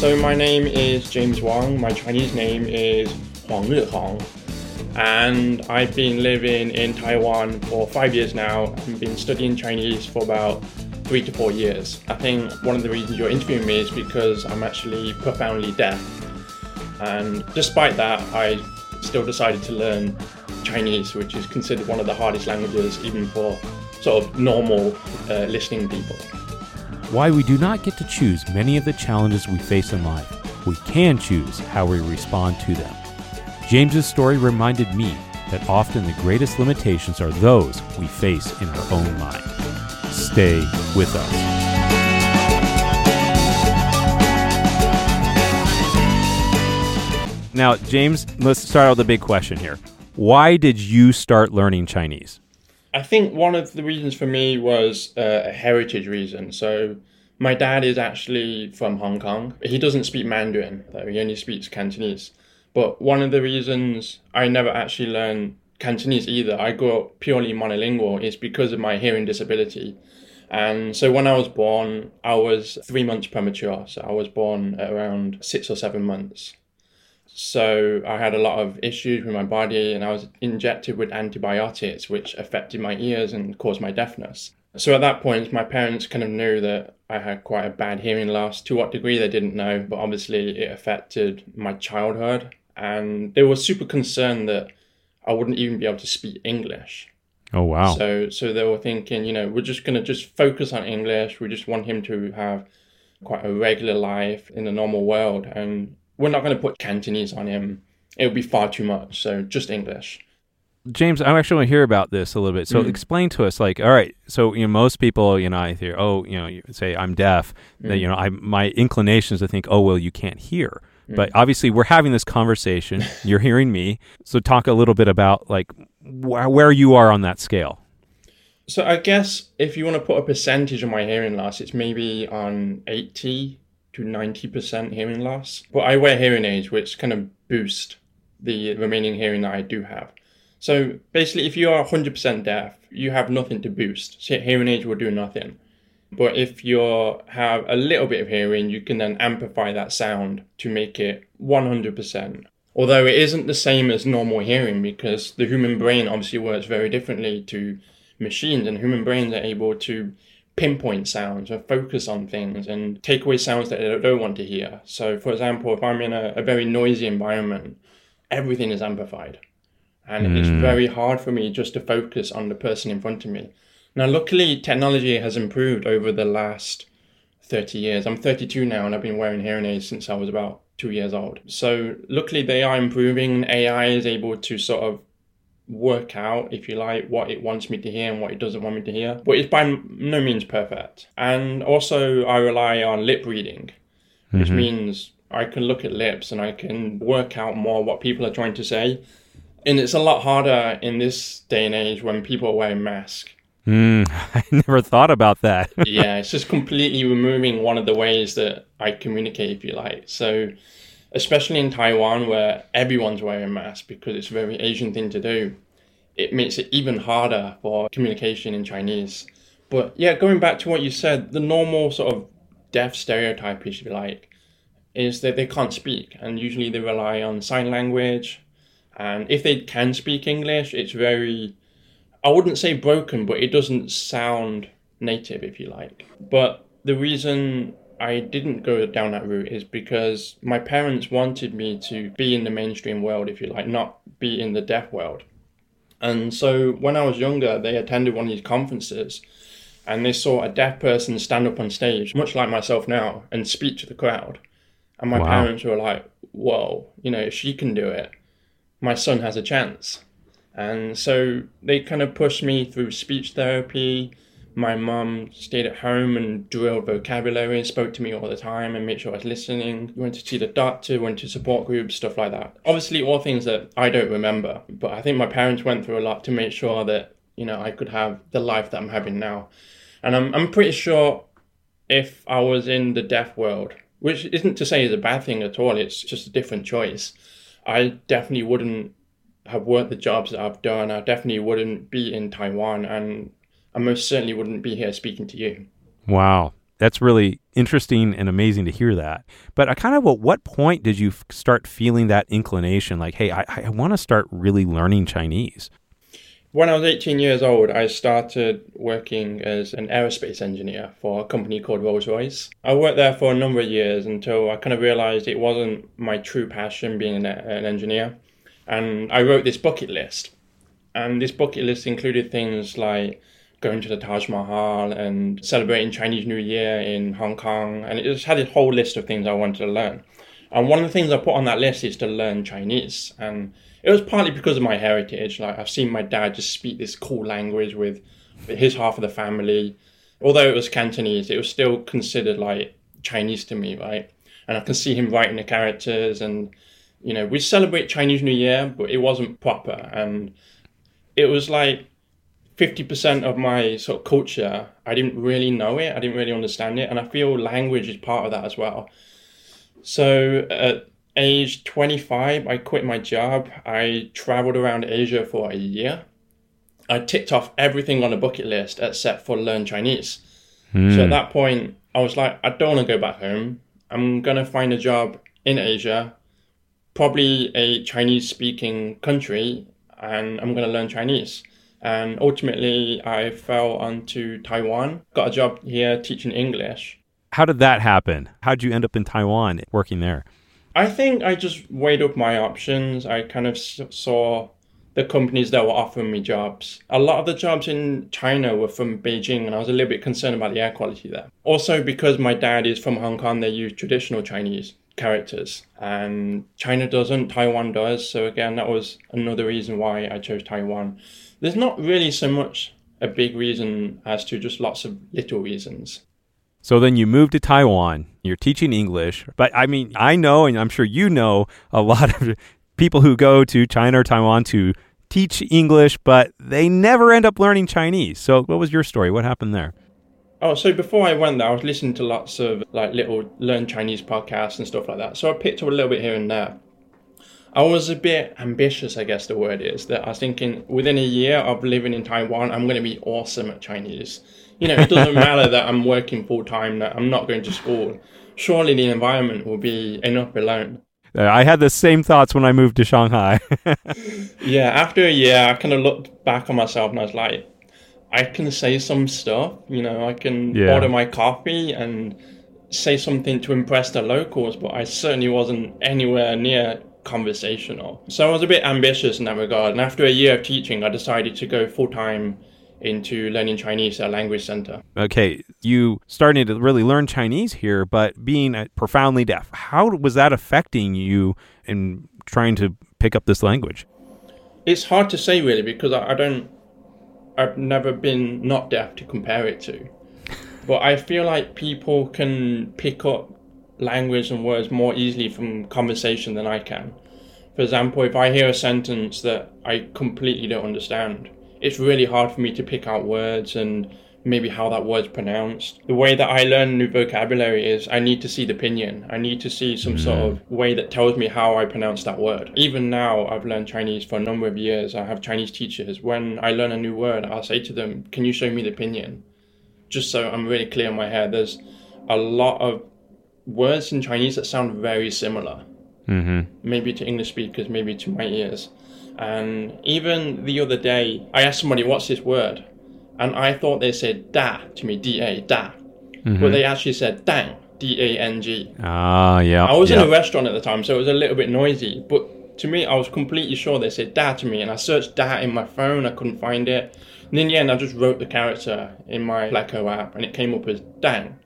So my name is James Wong. My Chinese name is Huang Rihong. And I've been living in Taiwan for five years now and been studying Chinese for about three to four years. I think one of the reasons you're interviewing me is because I'm actually profoundly deaf. And despite that, I still decided to learn Chinese, which is considered one of the hardest languages even for sort of normal uh, listening people. Why we do not get to choose many of the challenges we face in life, we can choose how we respond to them. James's story reminded me that often the greatest limitations are those we face in our own mind. Stay with us. Now, James, let's start out with a big question here. Why did you start learning Chinese? I think one of the reasons for me was uh, a heritage reason. So, my dad is actually from Hong Kong. He doesn't speak Mandarin, though, he only speaks Cantonese. But one of the reasons I never actually learned Cantonese either, I grew up purely monolingual, is because of my hearing disability. And so when I was born, I was three months premature. So I was born around six or seven months. So I had a lot of issues with my body and I was injected with antibiotics, which affected my ears and caused my deafness. So at that point, my parents kind of knew that I had quite a bad hearing loss. To what degree, they didn't know, but obviously it affected my childhood. And they were super concerned that I wouldn't even be able to speak English. Oh wow! So so they were thinking, you know, we're just gonna just focus on English. We just want him to have quite a regular life in the normal world, and we're not going to put Cantonese on him. It would be far too much. So just English. James, I actually want to hear about this a little bit. So mm. explain to us, like, all right, so you know, most people, you know, I hear, oh, you know, you say I'm deaf. Mm. That you know, I my inclination is to think, oh, well, you can't hear. Mm. But obviously, we're having this conversation. [LAUGHS] You're hearing me. So talk a little bit about like wh- where you are on that scale. So I guess if you want to put a percentage of my hearing loss, it's maybe on eighty to 90% hearing loss. But I wear hearing aids, which kind of boost the remaining hearing that I do have. So basically, if you are 100% deaf, you have nothing to boost. So hearing aids will do nothing. But if you have a little bit of hearing, you can then amplify that sound to make it 100%. Although it isn't the same as normal hearing because the human brain obviously works very differently to machines, and human brains are able to pinpoint sounds or focus on things and take away sounds that they don't want to hear. So, for example, if I'm in a, a very noisy environment, everything is amplified. And mm. it's very hard for me just to focus on the person in front of me. Now, luckily, technology has improved over the last 30 years. I'm 32 now and I've been wearing hearing aids since I was about two years old. So, luckily, they are improving. AI is able to sort of work out, if you like, what it wants me to hear and what it doesn't want me to hear. But it's by no means perfect. And also, I rely on lip reading, which mm-hmm. means I can look at lips and I can work out more what people are trying to say. And it's a lot harder in this day and age when people are wearing masks. Mm, [LAUGHS] I never thought about that. [LAUGHS] yeah, it's just completely removing one of the ways that I communicate, if you like. So, especially in Taiwan where everyone's wearing masks because it's a very Asian thing to do, it makes it even harder for communication in Chinese. But yeah, going back to what you said, the normal sort of deaf stereotype, if you like, is that they can't speak, and usually they rely on sign language. And if they can speak English, it's very, I wouldn't say broken, but it doesn't sound native, if you like. But the reason I didn't go down that route is because my parents wanted me to be in the mainstream world, if you like, not be in the deaf world. And so when I was younger, they attended one of these conferences and they saw a deaf person stand up on stage, much like myself now, and speak to the crowd. And my wow. parents were like, whoa, you know, if she can do it, my son has a chance. And so they kind of pushed me through speech therapy, my mum stayed at home and drilled vocabulary and spoke to me all the time and made sure I was listening. Went to see the doctor, went to support groups, stuff like that. Obviously, all things that I don't remember, but I think my parents went through a lot to make sure that you know I could have the life that I'm having now. And I'm I'm pretty sure if I was in the deaf world, which isn't to say it's a bad thing at all, it's just a different choice. I definitely wouldn't have worked the jobs that I've done. I definitely wouldn't be in Taiwan and I most certainly wouldn't be here speaking to you. Wow. That's really interesting and amazing to hear that. But I kind of, at what point did you start feeling that inclination like, hey, I, I want to start really learning Chinese? When I was 18 years old, I started working as an aerospace engineer for a company called Rolls Royce. I worked there for a number of years until I kind of realized it wasn't my true passion being an, an engineer. And I wrote this bucket list. And this bucket list included things like going to the Taj Mahal and celebrating Chinese New Year in Hong Kong. And it just had a whole list of things I wanted to learn. And one of the things I put on that list is to learn Chinese. And it was partly because of my heritage. Like I've seen my dad just speak this cool language with his half of the family. Although it was Cantonese, it was still considered like Chinese to me, right? And I can see him writing the characters and you know, we celebrate Chinese New Year, but it wasn't proper. And it was like 50% of my sort of culture, I didn't really know it. I didn't really understand it. And I feel language is part of that as well. So at age 25, I quit my job. I traveled around Asia for a year. I ticked off everything on the bucket list except for learn Chinese. Mm. So at that point, I was like, I don't want to go back home. I'm going to find a job in Asia, probably a Chinese speaking country, and I'm going to learn Chinese. And ultimately, I fell onto Taiwan, got a job here teaching English. How did that happen? How did you end up in Taiwan working there? I think I just weighed up my options. I kind of saw the companies that were offering me jobs. A lot of the jobs in China were from Beijing, and I was a little bit concerned about the air quality there. Also, because my dad is from Hong Kong, they use traditional Chinese characters, and China doesn't, Taiwan does. So, again, that was another reason why I chose Taiwan. There's not really so much a big reason as to just lots of little reasons. So then you move to Taiwan, you're teaching English, but I mean, I know, and I'm sure you know, a lot of [LAUGHS] people who go to China or Taiwan to teach English, but they never end up learning Chinese. So what was your story? What happened there? Oh, so before I went there, I was listening to lots of like little learn Chinese podcasts and stuff like that. So I picked up a little bit here and there. I was a bit ambitious, I guess the word is, that I was thinking within a year of living in Taiwan, I'm going to be awesome at Chinese. You know, it doesn't [LAUGHS] matter that I'm working full time, that I'm not going to school. Surely the environment will be enough alone. I had the same thoughts when I moved to Shanghai. [LAUGHS] yeah, after a year, I kind of looked back on myself and I was like, I can say some stuff. You know, I can yeah. order my coffee and say something to impress the locals, but I certainly wasn't anywhere near conversational. So I was a bit ambitious in that regard. And after a year of teaching, I decided to go full time into learning Chinese at a Language Center. Okay, you starting to really learn Chinese here, but being profoundly deaf, how was that affecting you in trying to pick up this language? It's hard to say really because I, I don't, I've never been not deaf to compare it to. but I feel like people can pick up language and words more easily from conversation than I can. For example, if I hear a sentence that I completely don't understand, it's really hard for me to pick out words and maybe how that word's pronounced. The way that I learn new vocabulary is I need to see the pinyin. I need to see some mm. sort of way that tells me how I pronounce that word. Even now, I've learned Chinese for a number of years. I have Chinese teachers. When I learn a new word, I'll say to them, Can you show me the pinyin? Just so I'm really clear in my head. There's a lot of words in Chinese that sound very similar. Mm-hmm. Maybe to English speakers, maybe to my ears. And even the other day, I asked somebody, What's this word? And I thought they said da to me, D A, da. Mm-hmm. But they actually said dang, D A N G. Ah, yeah. I was in a restaurant at the time, so it was a little bit noisy. But to me, I was completely sure they said da to me. And I searched da in my phone, I couldn't find it. And in the end, I just wrote the character in my Pleco app, and it came up as dang.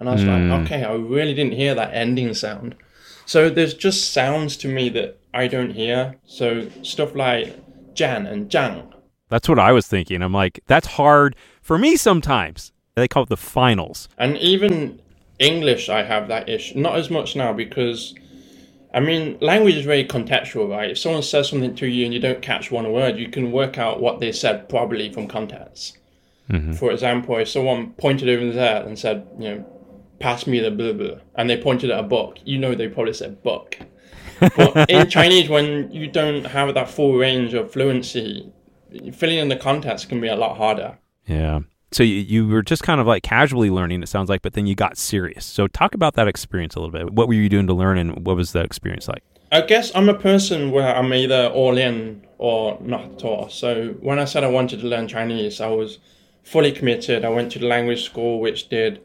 And I was mm. like, okay, I really didn't hear that ending sound. So there's just sounds to me that I don't hear. So stuff like Zhan and Zhang. That's what I was thinking. I'm like, that's hard for me sometimes. They call it the finals. And even English, I have that issue. Not as much now because, I mean, language is very contextual, right? If someone says something to you and you don't catch one word, you can work out what they said probably from context. Mm-hmm. For example, if someone pointed over there and said, you know, pass me the blah blah, and they pointed at a book, you know they probably said book. but in [LAUGHS] Chinese, when you don't have that full range of fluency, filling in the context can be a lot harder. Yeah. So you, you were just kind of like casually learning, it sounds like, but then you got serious. So talk about that experience a little bit. What were you doing to learn, and what was that experience like? I guess I'm a person where I'm either all in or not at all. So when I said I wanted to learn Chinese, I was fully committed. I went to the language school, which did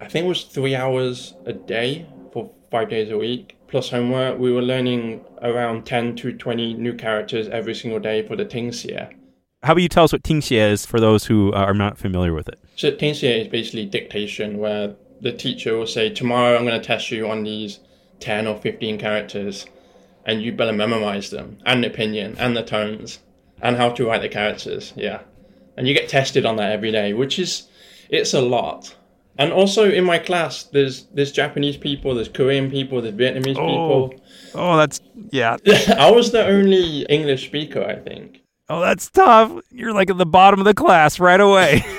I think it was three hours a day for five days a week plus homework. We were learning around 10 to 20 new characters every single day for the Tingxie. How about you tell us what Tingxie is for those who uh, are not familiar with it? So Tingxie is basically dictation, where the teacher will say, "Tomorrow I'm going to test you on these ten or fifteen characters, and you better memorize them and the pinyin and the tones and how to write the characters." Yeah, and you get tested on that every day, which is it's a lot. And also in my class, there's there's Japanese people, there's Korean people, there's Vietnamese Oh. people. Oh, that's yeah. [LAUGHS] I was the only English speaker, I think. Oh, that's tough. You're like at the bottom of the class right away. [LAUGHS]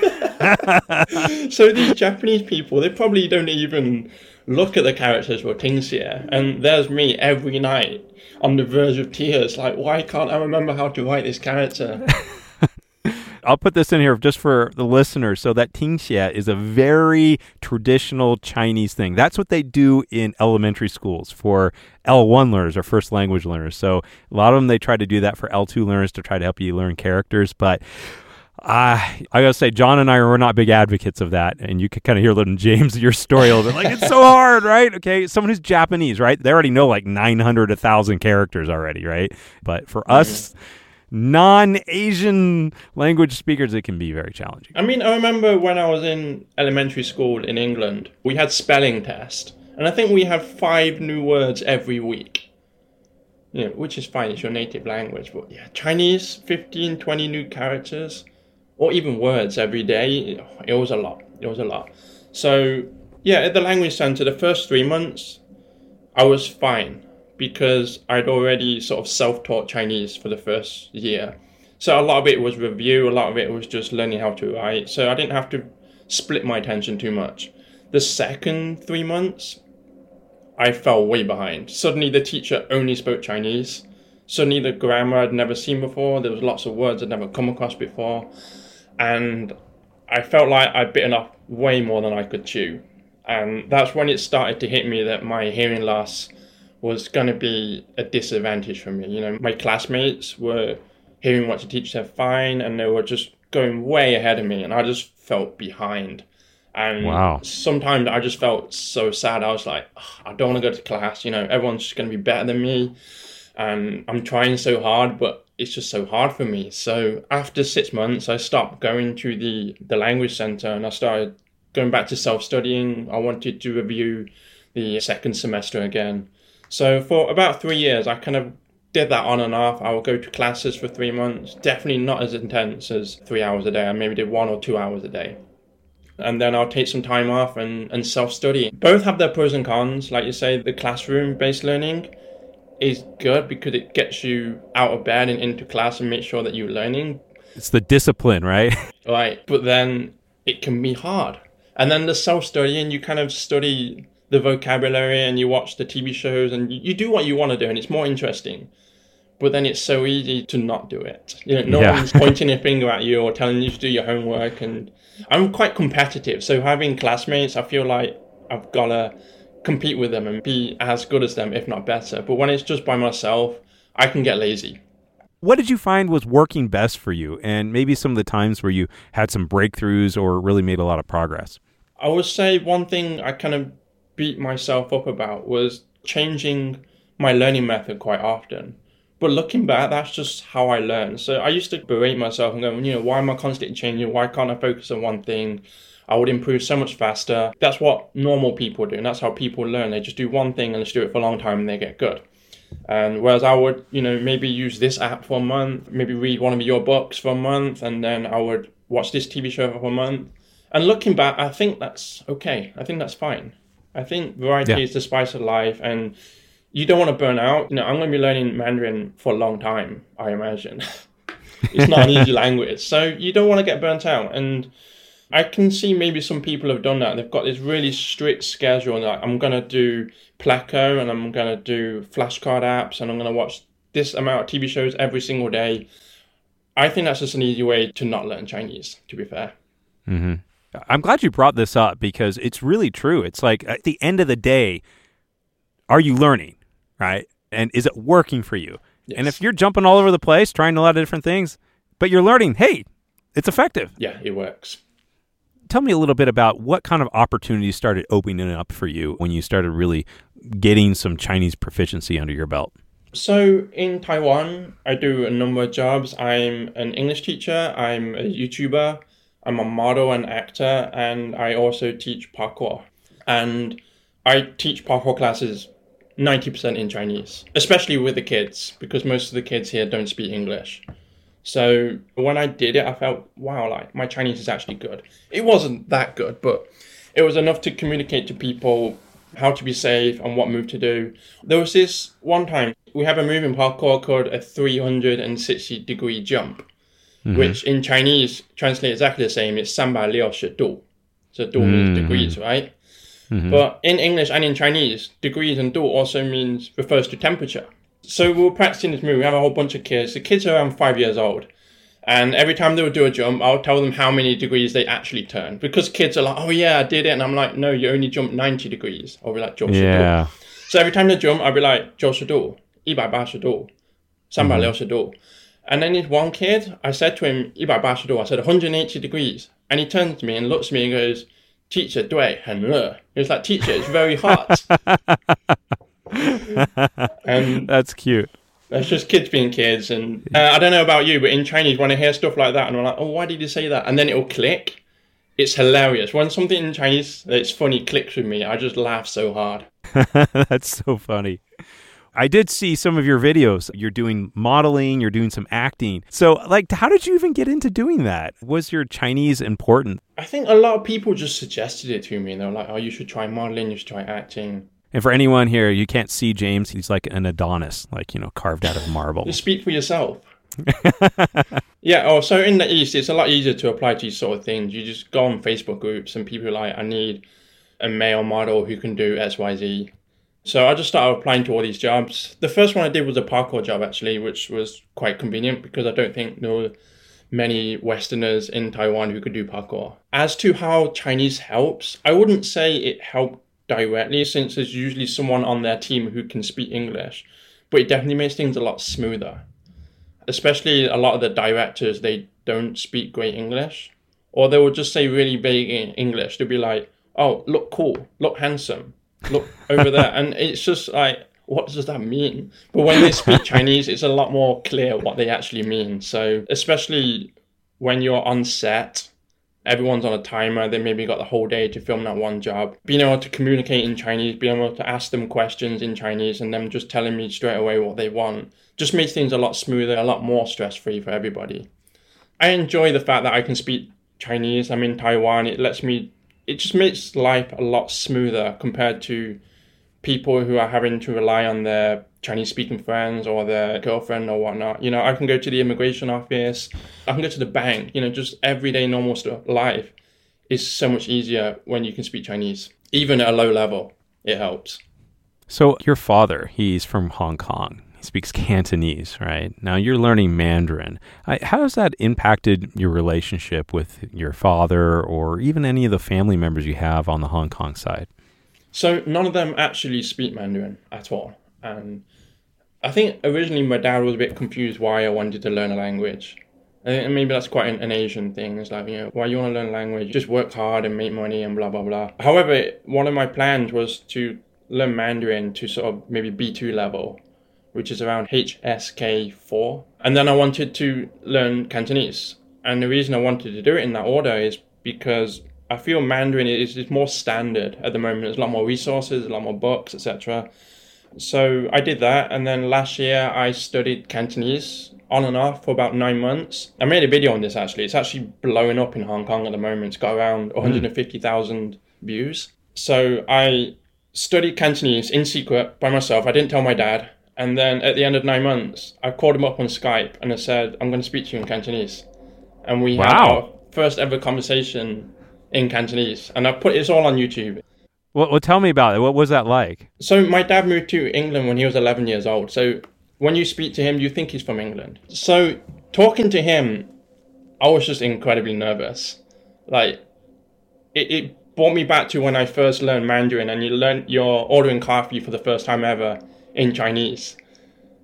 So these Japanese people, they probably don't even look at the characters for Tingxie. And there's me every night on the verge of tears, like, why can't I remember how to write this character? [LAUGHS] I'll put this in here just for the listeners so that Tingxie is a very traditional Chinese thing. That's what they do in elementary schools for L1 learners or first language learners. So a lot of them they try to do that for L2 learners to try to help you learn characters, but I I gotta say, John and I are not big advocates of that, and you can kind of hear little James your story a little bit. Like it's so hard, right? Okay, someone who's Japanese, right? They already know like nine hundred, a thousand characters already, right? But for us, mm-hmm. non-Asian language speakers, it can be very challenging. I mean, I remember when I was in elementary school in England, we had spelling test, and I think we had five new words every week. You know, which is fine, it's your native language, but yeah, Chinese, 15, 20 new characters, or even words every day, it was a lot. It was a lot. So, yeah, at the language center, the first three months, I was fine because I'd already sort of self taught Chinese for the first year. So a lot of it was review, a lot of it was just learning how to write. So I didn't have to split my attention too much. The second three months, I fell way behind. Suddenly the teacher only spoke Chinese. Suddenly the grammar I'd never seen before. There was lots of words I'd never come across before. And I felt like I'd bitten off way more than I could chew. And that's when it started to hit me that my hearing loss was going to be a disadvantage for me. You know, my classmates were hearing what the teacher said fine, and they were just going way ahead of me, and I just felt behind. And Wow. sometimes I just felt so sad. I was like, "Ugh, I don't want to go to class. You know, everyone's just going to be better than me, and I'm trying so hard, but it's just so hard for me. So after six months, I stopped going to the the language center, and I started going back to self studying. I wanted to review the second semester again. So for about three years, I kind of did that on and off. I would go to classes for three months, definitely not as intense as three hours a day. I maybe did one or two hours a day. And then I'll take some time off and, and self study. Both have their pros and cons. Like you say, the classroom based learning is good because it gets you out of bed and into class and make sure that you're learning. It's the discipline, right? [LAUGHS] Right. But then it can be hard. And then the self studying, you kind of study the vocabulary and you watch the TV shows and you, you do what you want to do and it's more interesting. But then it's so easy to not do it. You know, no Yeah. one's pointing a finger at you or telling you to do your homework. And I'm quite competitive. So having classmates, I feel like I've got to compete with them and be as good as them, if not better. But when it's just by myself, I can get lazy. what did you find was working best for you, and maybe some of the times where you had some breakthroughs or really made a lot of progress? I would say one thing I kind of beat myself up about was changing my learning method quite often. But looking back, that's just how I learn. So I used to berate myself and go, you know, why am I constantly changing? Why can't I focus on one thing? I would improve so much faster. That's what normal people do, and that's how people learn. They just do one thing and just do it for a long time and they get good. And whereas I would, you know, maybe use this app for a month, maybe read one of your books for a month, and then I would watch this TV show for a month. And looking back, I think that's okay. I think that's fine. I think variety Yeah. is the spice of life, and you don't want to burn out. You know, I'm going to be learning Mandarin for a long time, I imagine. [LAUGHS] it's not an easy [LAUGHS] language, so you don't want to get burnt out. And I can see maybe some people have done that. They've got this really strict schedule. and Like, I'm going to do Pleco and I'm going to do flashcard apps and I'm going to watch this amount of TV shows every single day. I think that's just an easy way to not learn Chinese, to be fair. Mm-hmm. I'm glad you brought this up because it's really true. It's like at the end of the day, are you learning, right? And is it working for you? And if you're jumping all over the place, trying a lot of different things, but you're learning, hey, it's effective. Yeah, it works. Tell me a little bit about what kind of opportunities started opening up for you when you started really getting some Chinese proficiency under your belt. So in Taiwan, I do a number of jobs. I'm an English teacher, I'm a YouTuber, I'm a model and actor, and I also teach parkour. And I teach parkour classes 90% in Chinese, especially with the kids, because most of the kids here don't speak English. So when I did it, I felt, wow, like my Chinese is actually good. It wasn't that good, but it was enough to communicate to people how to be safe and what move to do. There was this one time we have a move in parkour called a 360 degree jump, mm-hmm. which in Chinese translates exactly the same. It's 360度. So du mm-hmm. means degrees, right? Mm-hmm. But in English and in Chinese, degrees and du also means refers to temperature. So we were practicing this move. We have a whole bunch of kids. The kids are around five years old. And every time they would do a jump, I'll tell them how many degrees they actually turn. Because kids are like, oh yeah, I did it. And I'm like, no, you only jumped 90 degrees. I'll be like, 90 yeah. So every time they jump, I'll be like, 90度,180度,360度. And then this one kid, I said to him, 180度, I said 180 degrees. And he turns to me and looks at me and goes, teacher, 对,很热. He was like, teacher, it's very hot. and [LAUGHS] That's cute. It's just kids being kids, and uh, I don't know about you, but in Chinese, when I hear stuff like that, and I'm like, "Oh, why did you say that?" and then it'll click. It's hilarious when something in Chinese that's funny clicks with me. I just laugh so hard. [LAUGHS] that's so funny. I did see some of your videos. You're doing modeling, you're doing some acting. So, like, how did you even get into doing that? Was your Chinese important? I think a lot of people just suggested it to me. They were like, oh, you should try modeling, you should try acting. And for anyone here, you can't see James. He's like an Adonis, like, you know, carved out of marble. Just [LAUGHS] speak for yourself. [LAUGHS] yeah, oh, so in the East, it's a lot easier to apply to these sort of things. You just go on Facebook groups and people are like, I need a male model who can do XYZ. So I just started applying to all these jobs. The first one I did was a parkour job, actually, which was quite convenient because I don't think there were many Westerners in Taiwan who could do parkour. As to how Chinese helps, I wouldn't say it helped directly since there's usually someone on their team who can speak English. But it definitely makes things a lot smoother. Especially a lot of the directors, they don't speak great English. Or they will just say really vague English. They'll be like, oh, look cool, look handsome, look over there. And it's just like, what does that mean? But when they speak Chinese, it's a lot more clear what they actually mean. So, especially when you're on set everyone's on a timer. They maybe got the whole day to film that one job. Being able to communicate in Chinese, being able to ask them questions in Chinese, and them just telling me straight away what they want just makes things a lot smoother, a lot more stress free for everybody. I enjoy the fact that I can speak Chinese. I'm in Taiwan. It lets me, it just makes life a lot smoother compared to people who are having to rely on their Chinese speaking friends or their girlfriend or whatnot. You know, I can go to the immigration office, I can go to the bank, you know, just everyday normal stuff. Life is so much easier when you can speak Chinese, even at a low level. It helps. So, your father, he's from Hong Kong. He speaks Cantonese, right? Now you're learning Mandarin. How has that impacted your relationship with your father or even any of the family members you have on the Hong Kong side? So, none of them actually speak Mandarin at all. And I think originally my dad was a bit confused why I wanted to learn a language. And maybe that's quite an, an, Asian thing. It's like, you know, why you want to learn a language? Just work hard and make money and blah, blah, blah. However, one of my plans was to learn Mandarin to sort of maybe B2 level, which is around HSK4. And then I wanted to learn Cantonese. And the reason I wanted to do it in that order is because I feel Mandarin is, is more standard at the moment. There's a lot more resources, a lot more books, etc so I did that, and then last year I studied Cantonese on and off for about nine months. I made a video on this actually. It's actually blowing up in Hong Kong at the moment. It's got around hmm. 150,000 views. So I studied Cantonese in secret by myself. I didn't tell my dad. And then at the end of nine months, I called him up on Skype and I said, I'm going to speak to you in Cantonese. And we wow. had our first ever conversation in Cantonese. And I put it all on YouTube. Well, well, tell me about it. What was that like? So my dad moved to England when he was 11 years old. So when you speak to him, you think he's from England. So talking to him, I was just incredibly nervous. Like it, it brought me back to when I first learned Mandarin, and you learn you're ordering coffee for the first time ever in Chinese,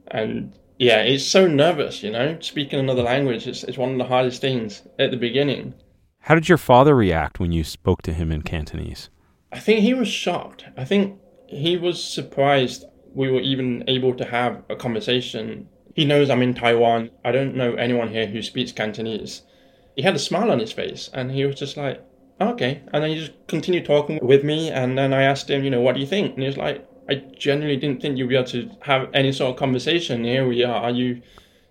and yeah, it's so nervous. You know, speaking another language is it's one of the hardest things at the beginning. How did your father react when you spoke to him in Cantonese? I think he was shocked. I think he was surprised we were even able to have a conversation. He knows I'm in Taiwan. I don't know anyone here who speaks Cantonese. He had a smile on his face and he was just like, okay. And then he just continued talking with me. And then I asked him, you know, what do you think? And he was like, I genuinely didn't think you'd be able to have any sort of conversation. Here we are. You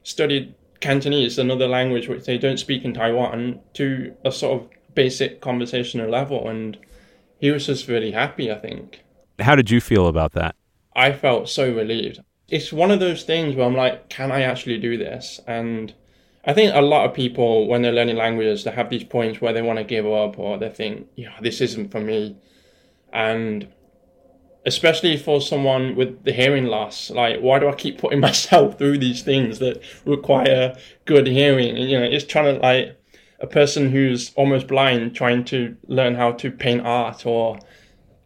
studied Cantonese, another language which they don't speak in Taiwan, to a sort of basic conversational level. And he was just really happy, I think. How did you feel about that? I felt so relieved. It's one of those things where I'm like, can I actually do this? And I think a lot of people, when they're learning languages, they have these points where they want to give up or they think, yeah, this isn't for me. And especially for someone with the hearing loss, like, why do I keep putting [LAUGHS] myself through these things that require good hearing? And, you know, it's trying to like a person who's almost blind trying to learn how to paint art or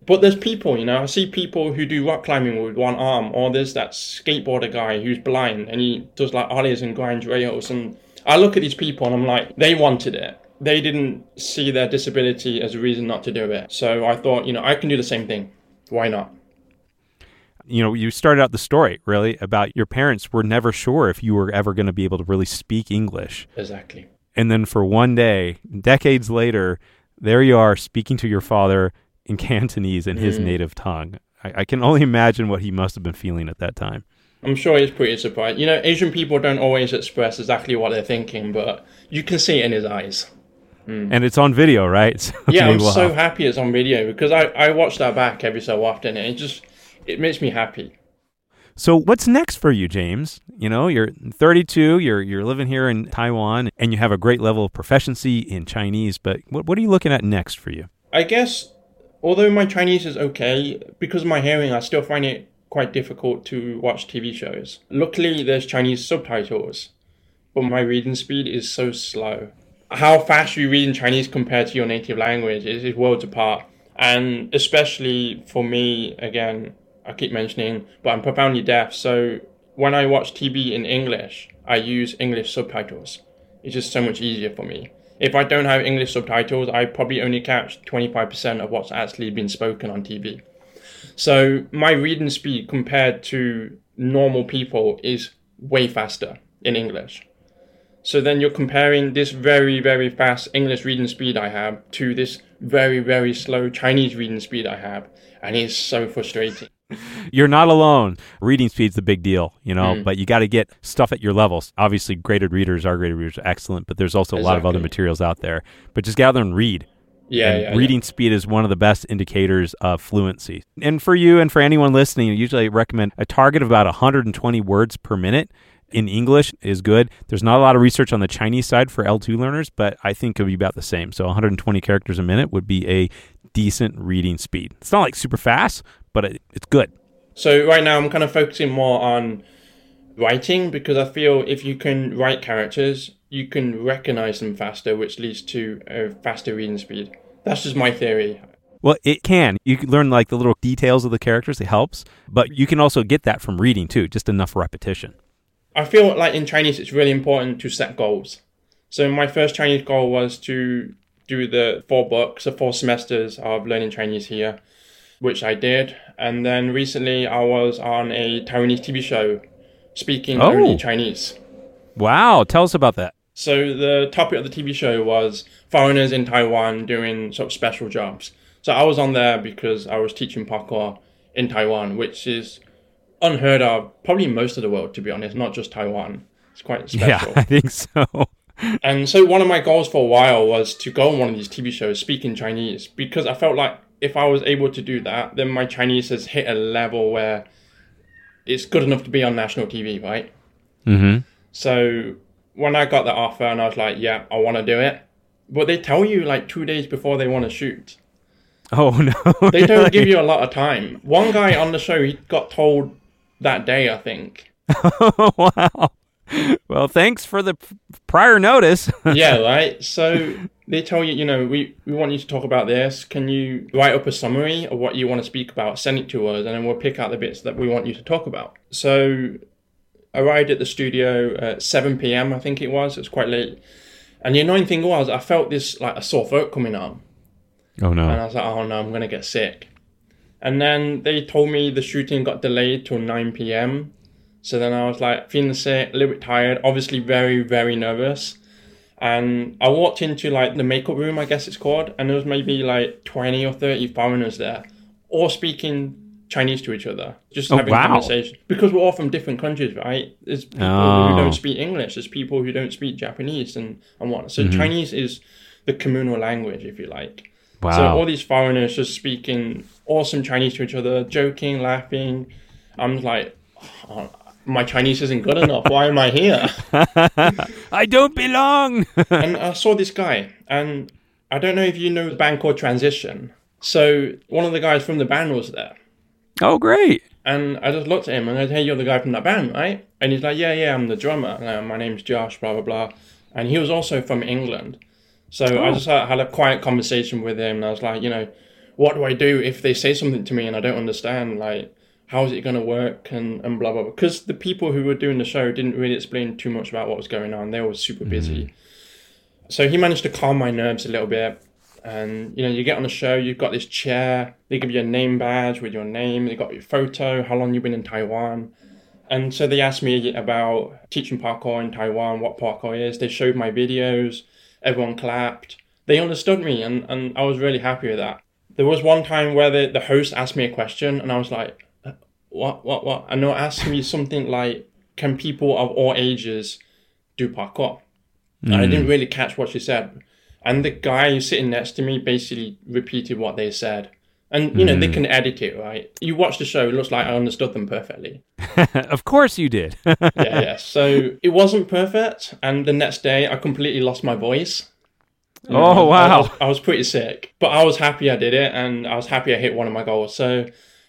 but there's people, you know, I see people who do rock climbing with one arm, or there's that skateboarder guy who's blind and he does like ollies and grinds rails. And I look at these people and I'm like, they wanted it. They didn't see their disability as a reason not to do it. So I thought, you know, I can do the same thing. Why not? You know, you started out the story really about your parents were never sure if you were ever going to be able to really speak English. Exactly. And then for one day, decades later, there you are speaking to your father in [LAUGHS] Cantonese in his Mm. native tongue. I, I can only imagine what he must have been feeling at that time. I'm sure he's pretty surprised. You know, Asian people don't always express exactly what they're thinking, but you can see it in his eyes. Mm. And it's on video, right? [LAUGHS] So Yeah, I'm we'll so have- happy it's on video because I, I watch that back every so often and it just it makes me happy. So what's next for you, James? You know, you're 32, you're you're living here in Taiwan, and you have a great level of proficiency in Chinese. But what what are you looking at next for you? I guess although my Chinese is okay, because of my hearing, I still find it quite difficult to watch TV shows. Luckily, there's Chinese subtitles, but my reading speed is so slow. How fast you read in Chinese compared to your native language is, is worlds apart. And especially for me, again, I keep mentioning, but I'm profoundly deaf. So when I watch TV in English, I use English subtitles. It's just so much easier for me. If I don't have English subtitles, I probably only catch 25% of what's actually been spoken on TV. So my reading speed compared to normal people is way faster in English. So then you're comparing this very, very fast English reading speed I have to this very, very slow Chinese reading speed I have. And it's so frustrating. [LAUGHS] You're not alone. Reading speed's the big deal, you know, Mm. but you got to get stuff at your levels. Obviously, graded readers, our graded readers are excellent, but there's also a lot of other materials out there. But just gather and read. Yeah, yeah, reading speed is one of the best indicators of fluency. And for you and for anyone listening, I usually recommend a target of about 120 words per minute in English is good. There's not a lot of research on the Chinese side for L2 learners, but I think it would be about the same. So 120 characters a minute would be a decent reading speed. It's not like super fast, but it, it's good. So right now I'm kind of focusing more on writing because I feel if you can write characters, you can recognize them faster, which leads to a faster reading speed. That's just my theory. Well, it can. You can learn like the little details of the characters. It helps, but you can also get that from reading too, just enough repetition. I feel like in Chinese it's really important to set goals. So my first Chinese goal was to do the four books, the four semesters of learning Chinese here, which I did. And then recently I was on a Taiwanese TV show speaking Oh. only Chinese. Wow, tell us about that. So the topic of the TV show was foreigners in Taiwan doing sort of special jobs. So I was on there because I was teaching parkour in Taiwan, which is unheard of, probably most of the world, to be honest, not just Taiwan. It's quite [LAUGHS] special. Yeah. I think so. [LAUGHS] And so one of my goals for a while was to go on one of these TV shows speaking Chinese because I felt like if I was able to do that, then my Chinese has hit a level where it's good enough to be on national TV, right? Mm-hmm. So when I got the offer and I was like, yeah, I want to do it. But they tell you like two days before they want to shoot. Oh [LAUGHS] no, They don't Really? give you a lot of time. One guy on the show, he got told that day, I think. [LAUGHS] wow. Well, thanks for the prior notice. [LAUGHS] yeah, right. So they tell you, you know, we, we want you to talk about this. Can you write up a summary of what you want to speak about? Send it to us, and then we'll pick out the bits that we want you to talk about. So I arrived at the studio at 7 p.m. I think it was. It was quite late. And the annoying thing was, I felt this like a sore throat coming on, oh no. and. I was like, oh no, I'm gonna get sick. And then they told me the shooting got delayed till 9 p.m. So then I was like feeling sick, a little bit tired, obviously very, very nervous. And I walked into like the makeup room, I guess it's called, and there was maybe like 20 or 30 foreigners there, all speaking Chinese to each other, just Oh, having wow. conversation. Because we're all from different countries, right? There's people Oh. who don't speak English, there's people who don't speak Japanese and, and whatnot. Mm-hmm. So Chinese is the communal language, if you like. Wow. So all these foreigners just speaking awesome Chinese to each other, joking, laughing. I'm like, oh, my Chinese isn't good enough. Why am I here? [LAUGHS] I don't belong. [LAUGHS] and I saw this guy, and I don't know if you know the band called Transition. So one of the guys from the band was there. oh, great. And I just looked at him and I said, Hey, you're the guy from that band, right? And he's like, Yeah, yeah, I'm the drummer. Uh, my name's Josh, blah, blah, blah. And he was also from England. So I just uh, had a quiet conversation with him. And I was like, You know, what do I do if they say something to me and I don't understand? Like, how is it going to work? And, and blah, blah, blah. Because the people who were doing the show didn't really explain too much about what was going on. They were super mm. busy. So he managed to calm my nerves a little bit. And you know, you get on the show, you've got this chair, they give you a name badge with your name, they got your photo, how long you've been in Taiwan. And so they asked me about teaching parkour in Taiwan, what parkour is. They showed my videos, everyone clapped. They understood me and, and I was really happy with that. There was one time where the, the host asked me a question and I was like, "Uh, what, what, what? And they asked me something like, can people of all ages do parkour? And I didn't really catch what she said. And the guy sitting next to me basically repeated what they said. And, you know, they can edit it, right? You watch the show, it looks like I understood them perfectly. [LAUGHS] of course you did. [LAUGHS] Yeah, yeah. So it wasn't perfect. And the next day, I completely lost my voice. Oh, I wow. was, I was pretty sick, but I was happy I did it, and I was happy I hit one of my goals. So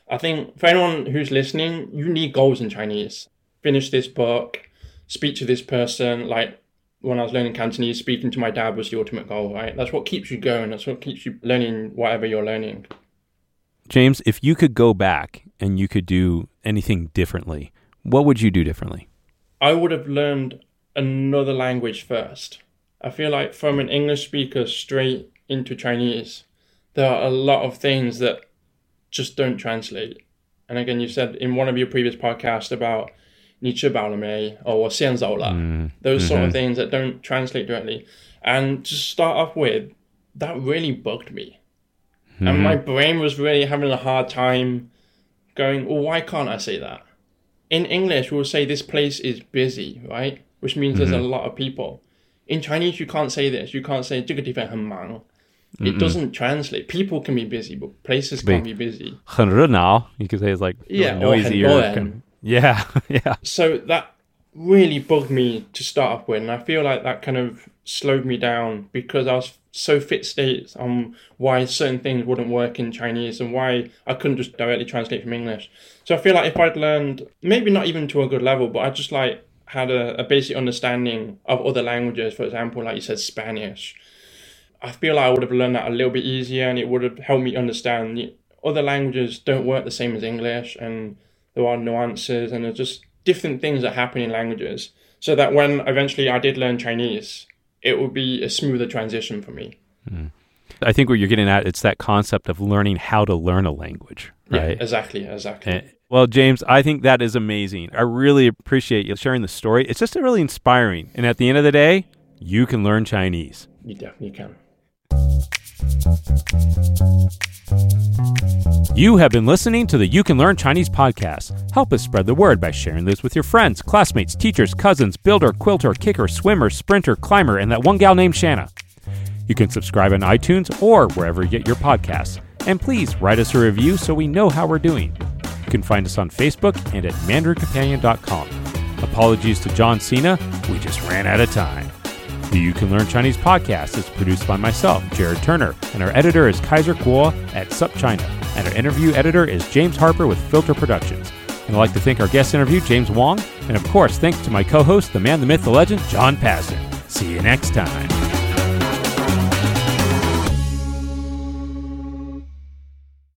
I think for anyone who's listening, you need goals in Chinese. Finish this book, speak to this person. Like when I was learning Cantonese, speaking to my dad was the ultimate goal, right? That's what keeps you going. That's what keeps you learning whatever you're learning. James, if you could go back and you could do anything differently, what would you do differently? I would have learned another language first. I feel like from an English speaker straight into Chinese, there are a lot of things that just don't translate. And again, you said in one of your previous podcasts about 你吃饱了没 or 我先走了, those sort of things that don't translate directly. And to start off with, that really bugged me. And my brain was really having a hard time going, well, why can't I say that? In English, we'll say this place is busy, right? Which means there's a lot of people. In Chinese, you can't say this. You can't say 这个地方很忙. It doesn't translate. People can be busy, but places can't be busy. 很热闹. You could say it's like really Yeah, or noisy 很 or 多人. kind- yeah, [LAUGHS] yeah. So that really bugged me to start off with, and I feel like that kind of slowed me down because I was so fixated on why certain things wouldn't work in Chinese and why I couldn't just directly translate from English. So I feel like if I'd learned, maybe not even to a good level, but I just like had a, a basic understanding of other languages, for example, like you said, Spanish. I feel like I would have learned that a little bit easier and it would have helped me understand the other languages don't work the same as English and there are nuances and there's just different things that happen in languages. So that when eventually I did learn Chinese, it would be a smoother transition for me. I think what you're getting at it's that concept of learning how to learn a language, Yeah, right? exactly, exactly. Eh, Well, James, I think that is amazing. I really appreciate you sharing the story. It's just really inspiring. And at the end of the day, you can learn Chinese. You definitely can. You have been listening to the You Can Learn Chinese podcast. Help us spread the word by sharing this with your friends, classmates, teachers, cousins, builder, quilter, kicker, swimmer, sprinter, climber, and that one gal named Shanna. You can subscribe on iTunes or wherever you get your podcasts. And please write us a review so we know how we're doing. You can find us on Facebook and at mandarincompanion.com. Apologies to John Cena, we just ran out of time. The You Can Learn Chinese podcast is produced by myself, Jared Turner, and our editor is Kaiser Kuo at SupChina, and our interview editor is James Harper with Filter Productions. And I'd like to thank our guest interview, James Wong, and of course, thanks to my co host, the man, the myth, the legend, John Pasden. See you next time.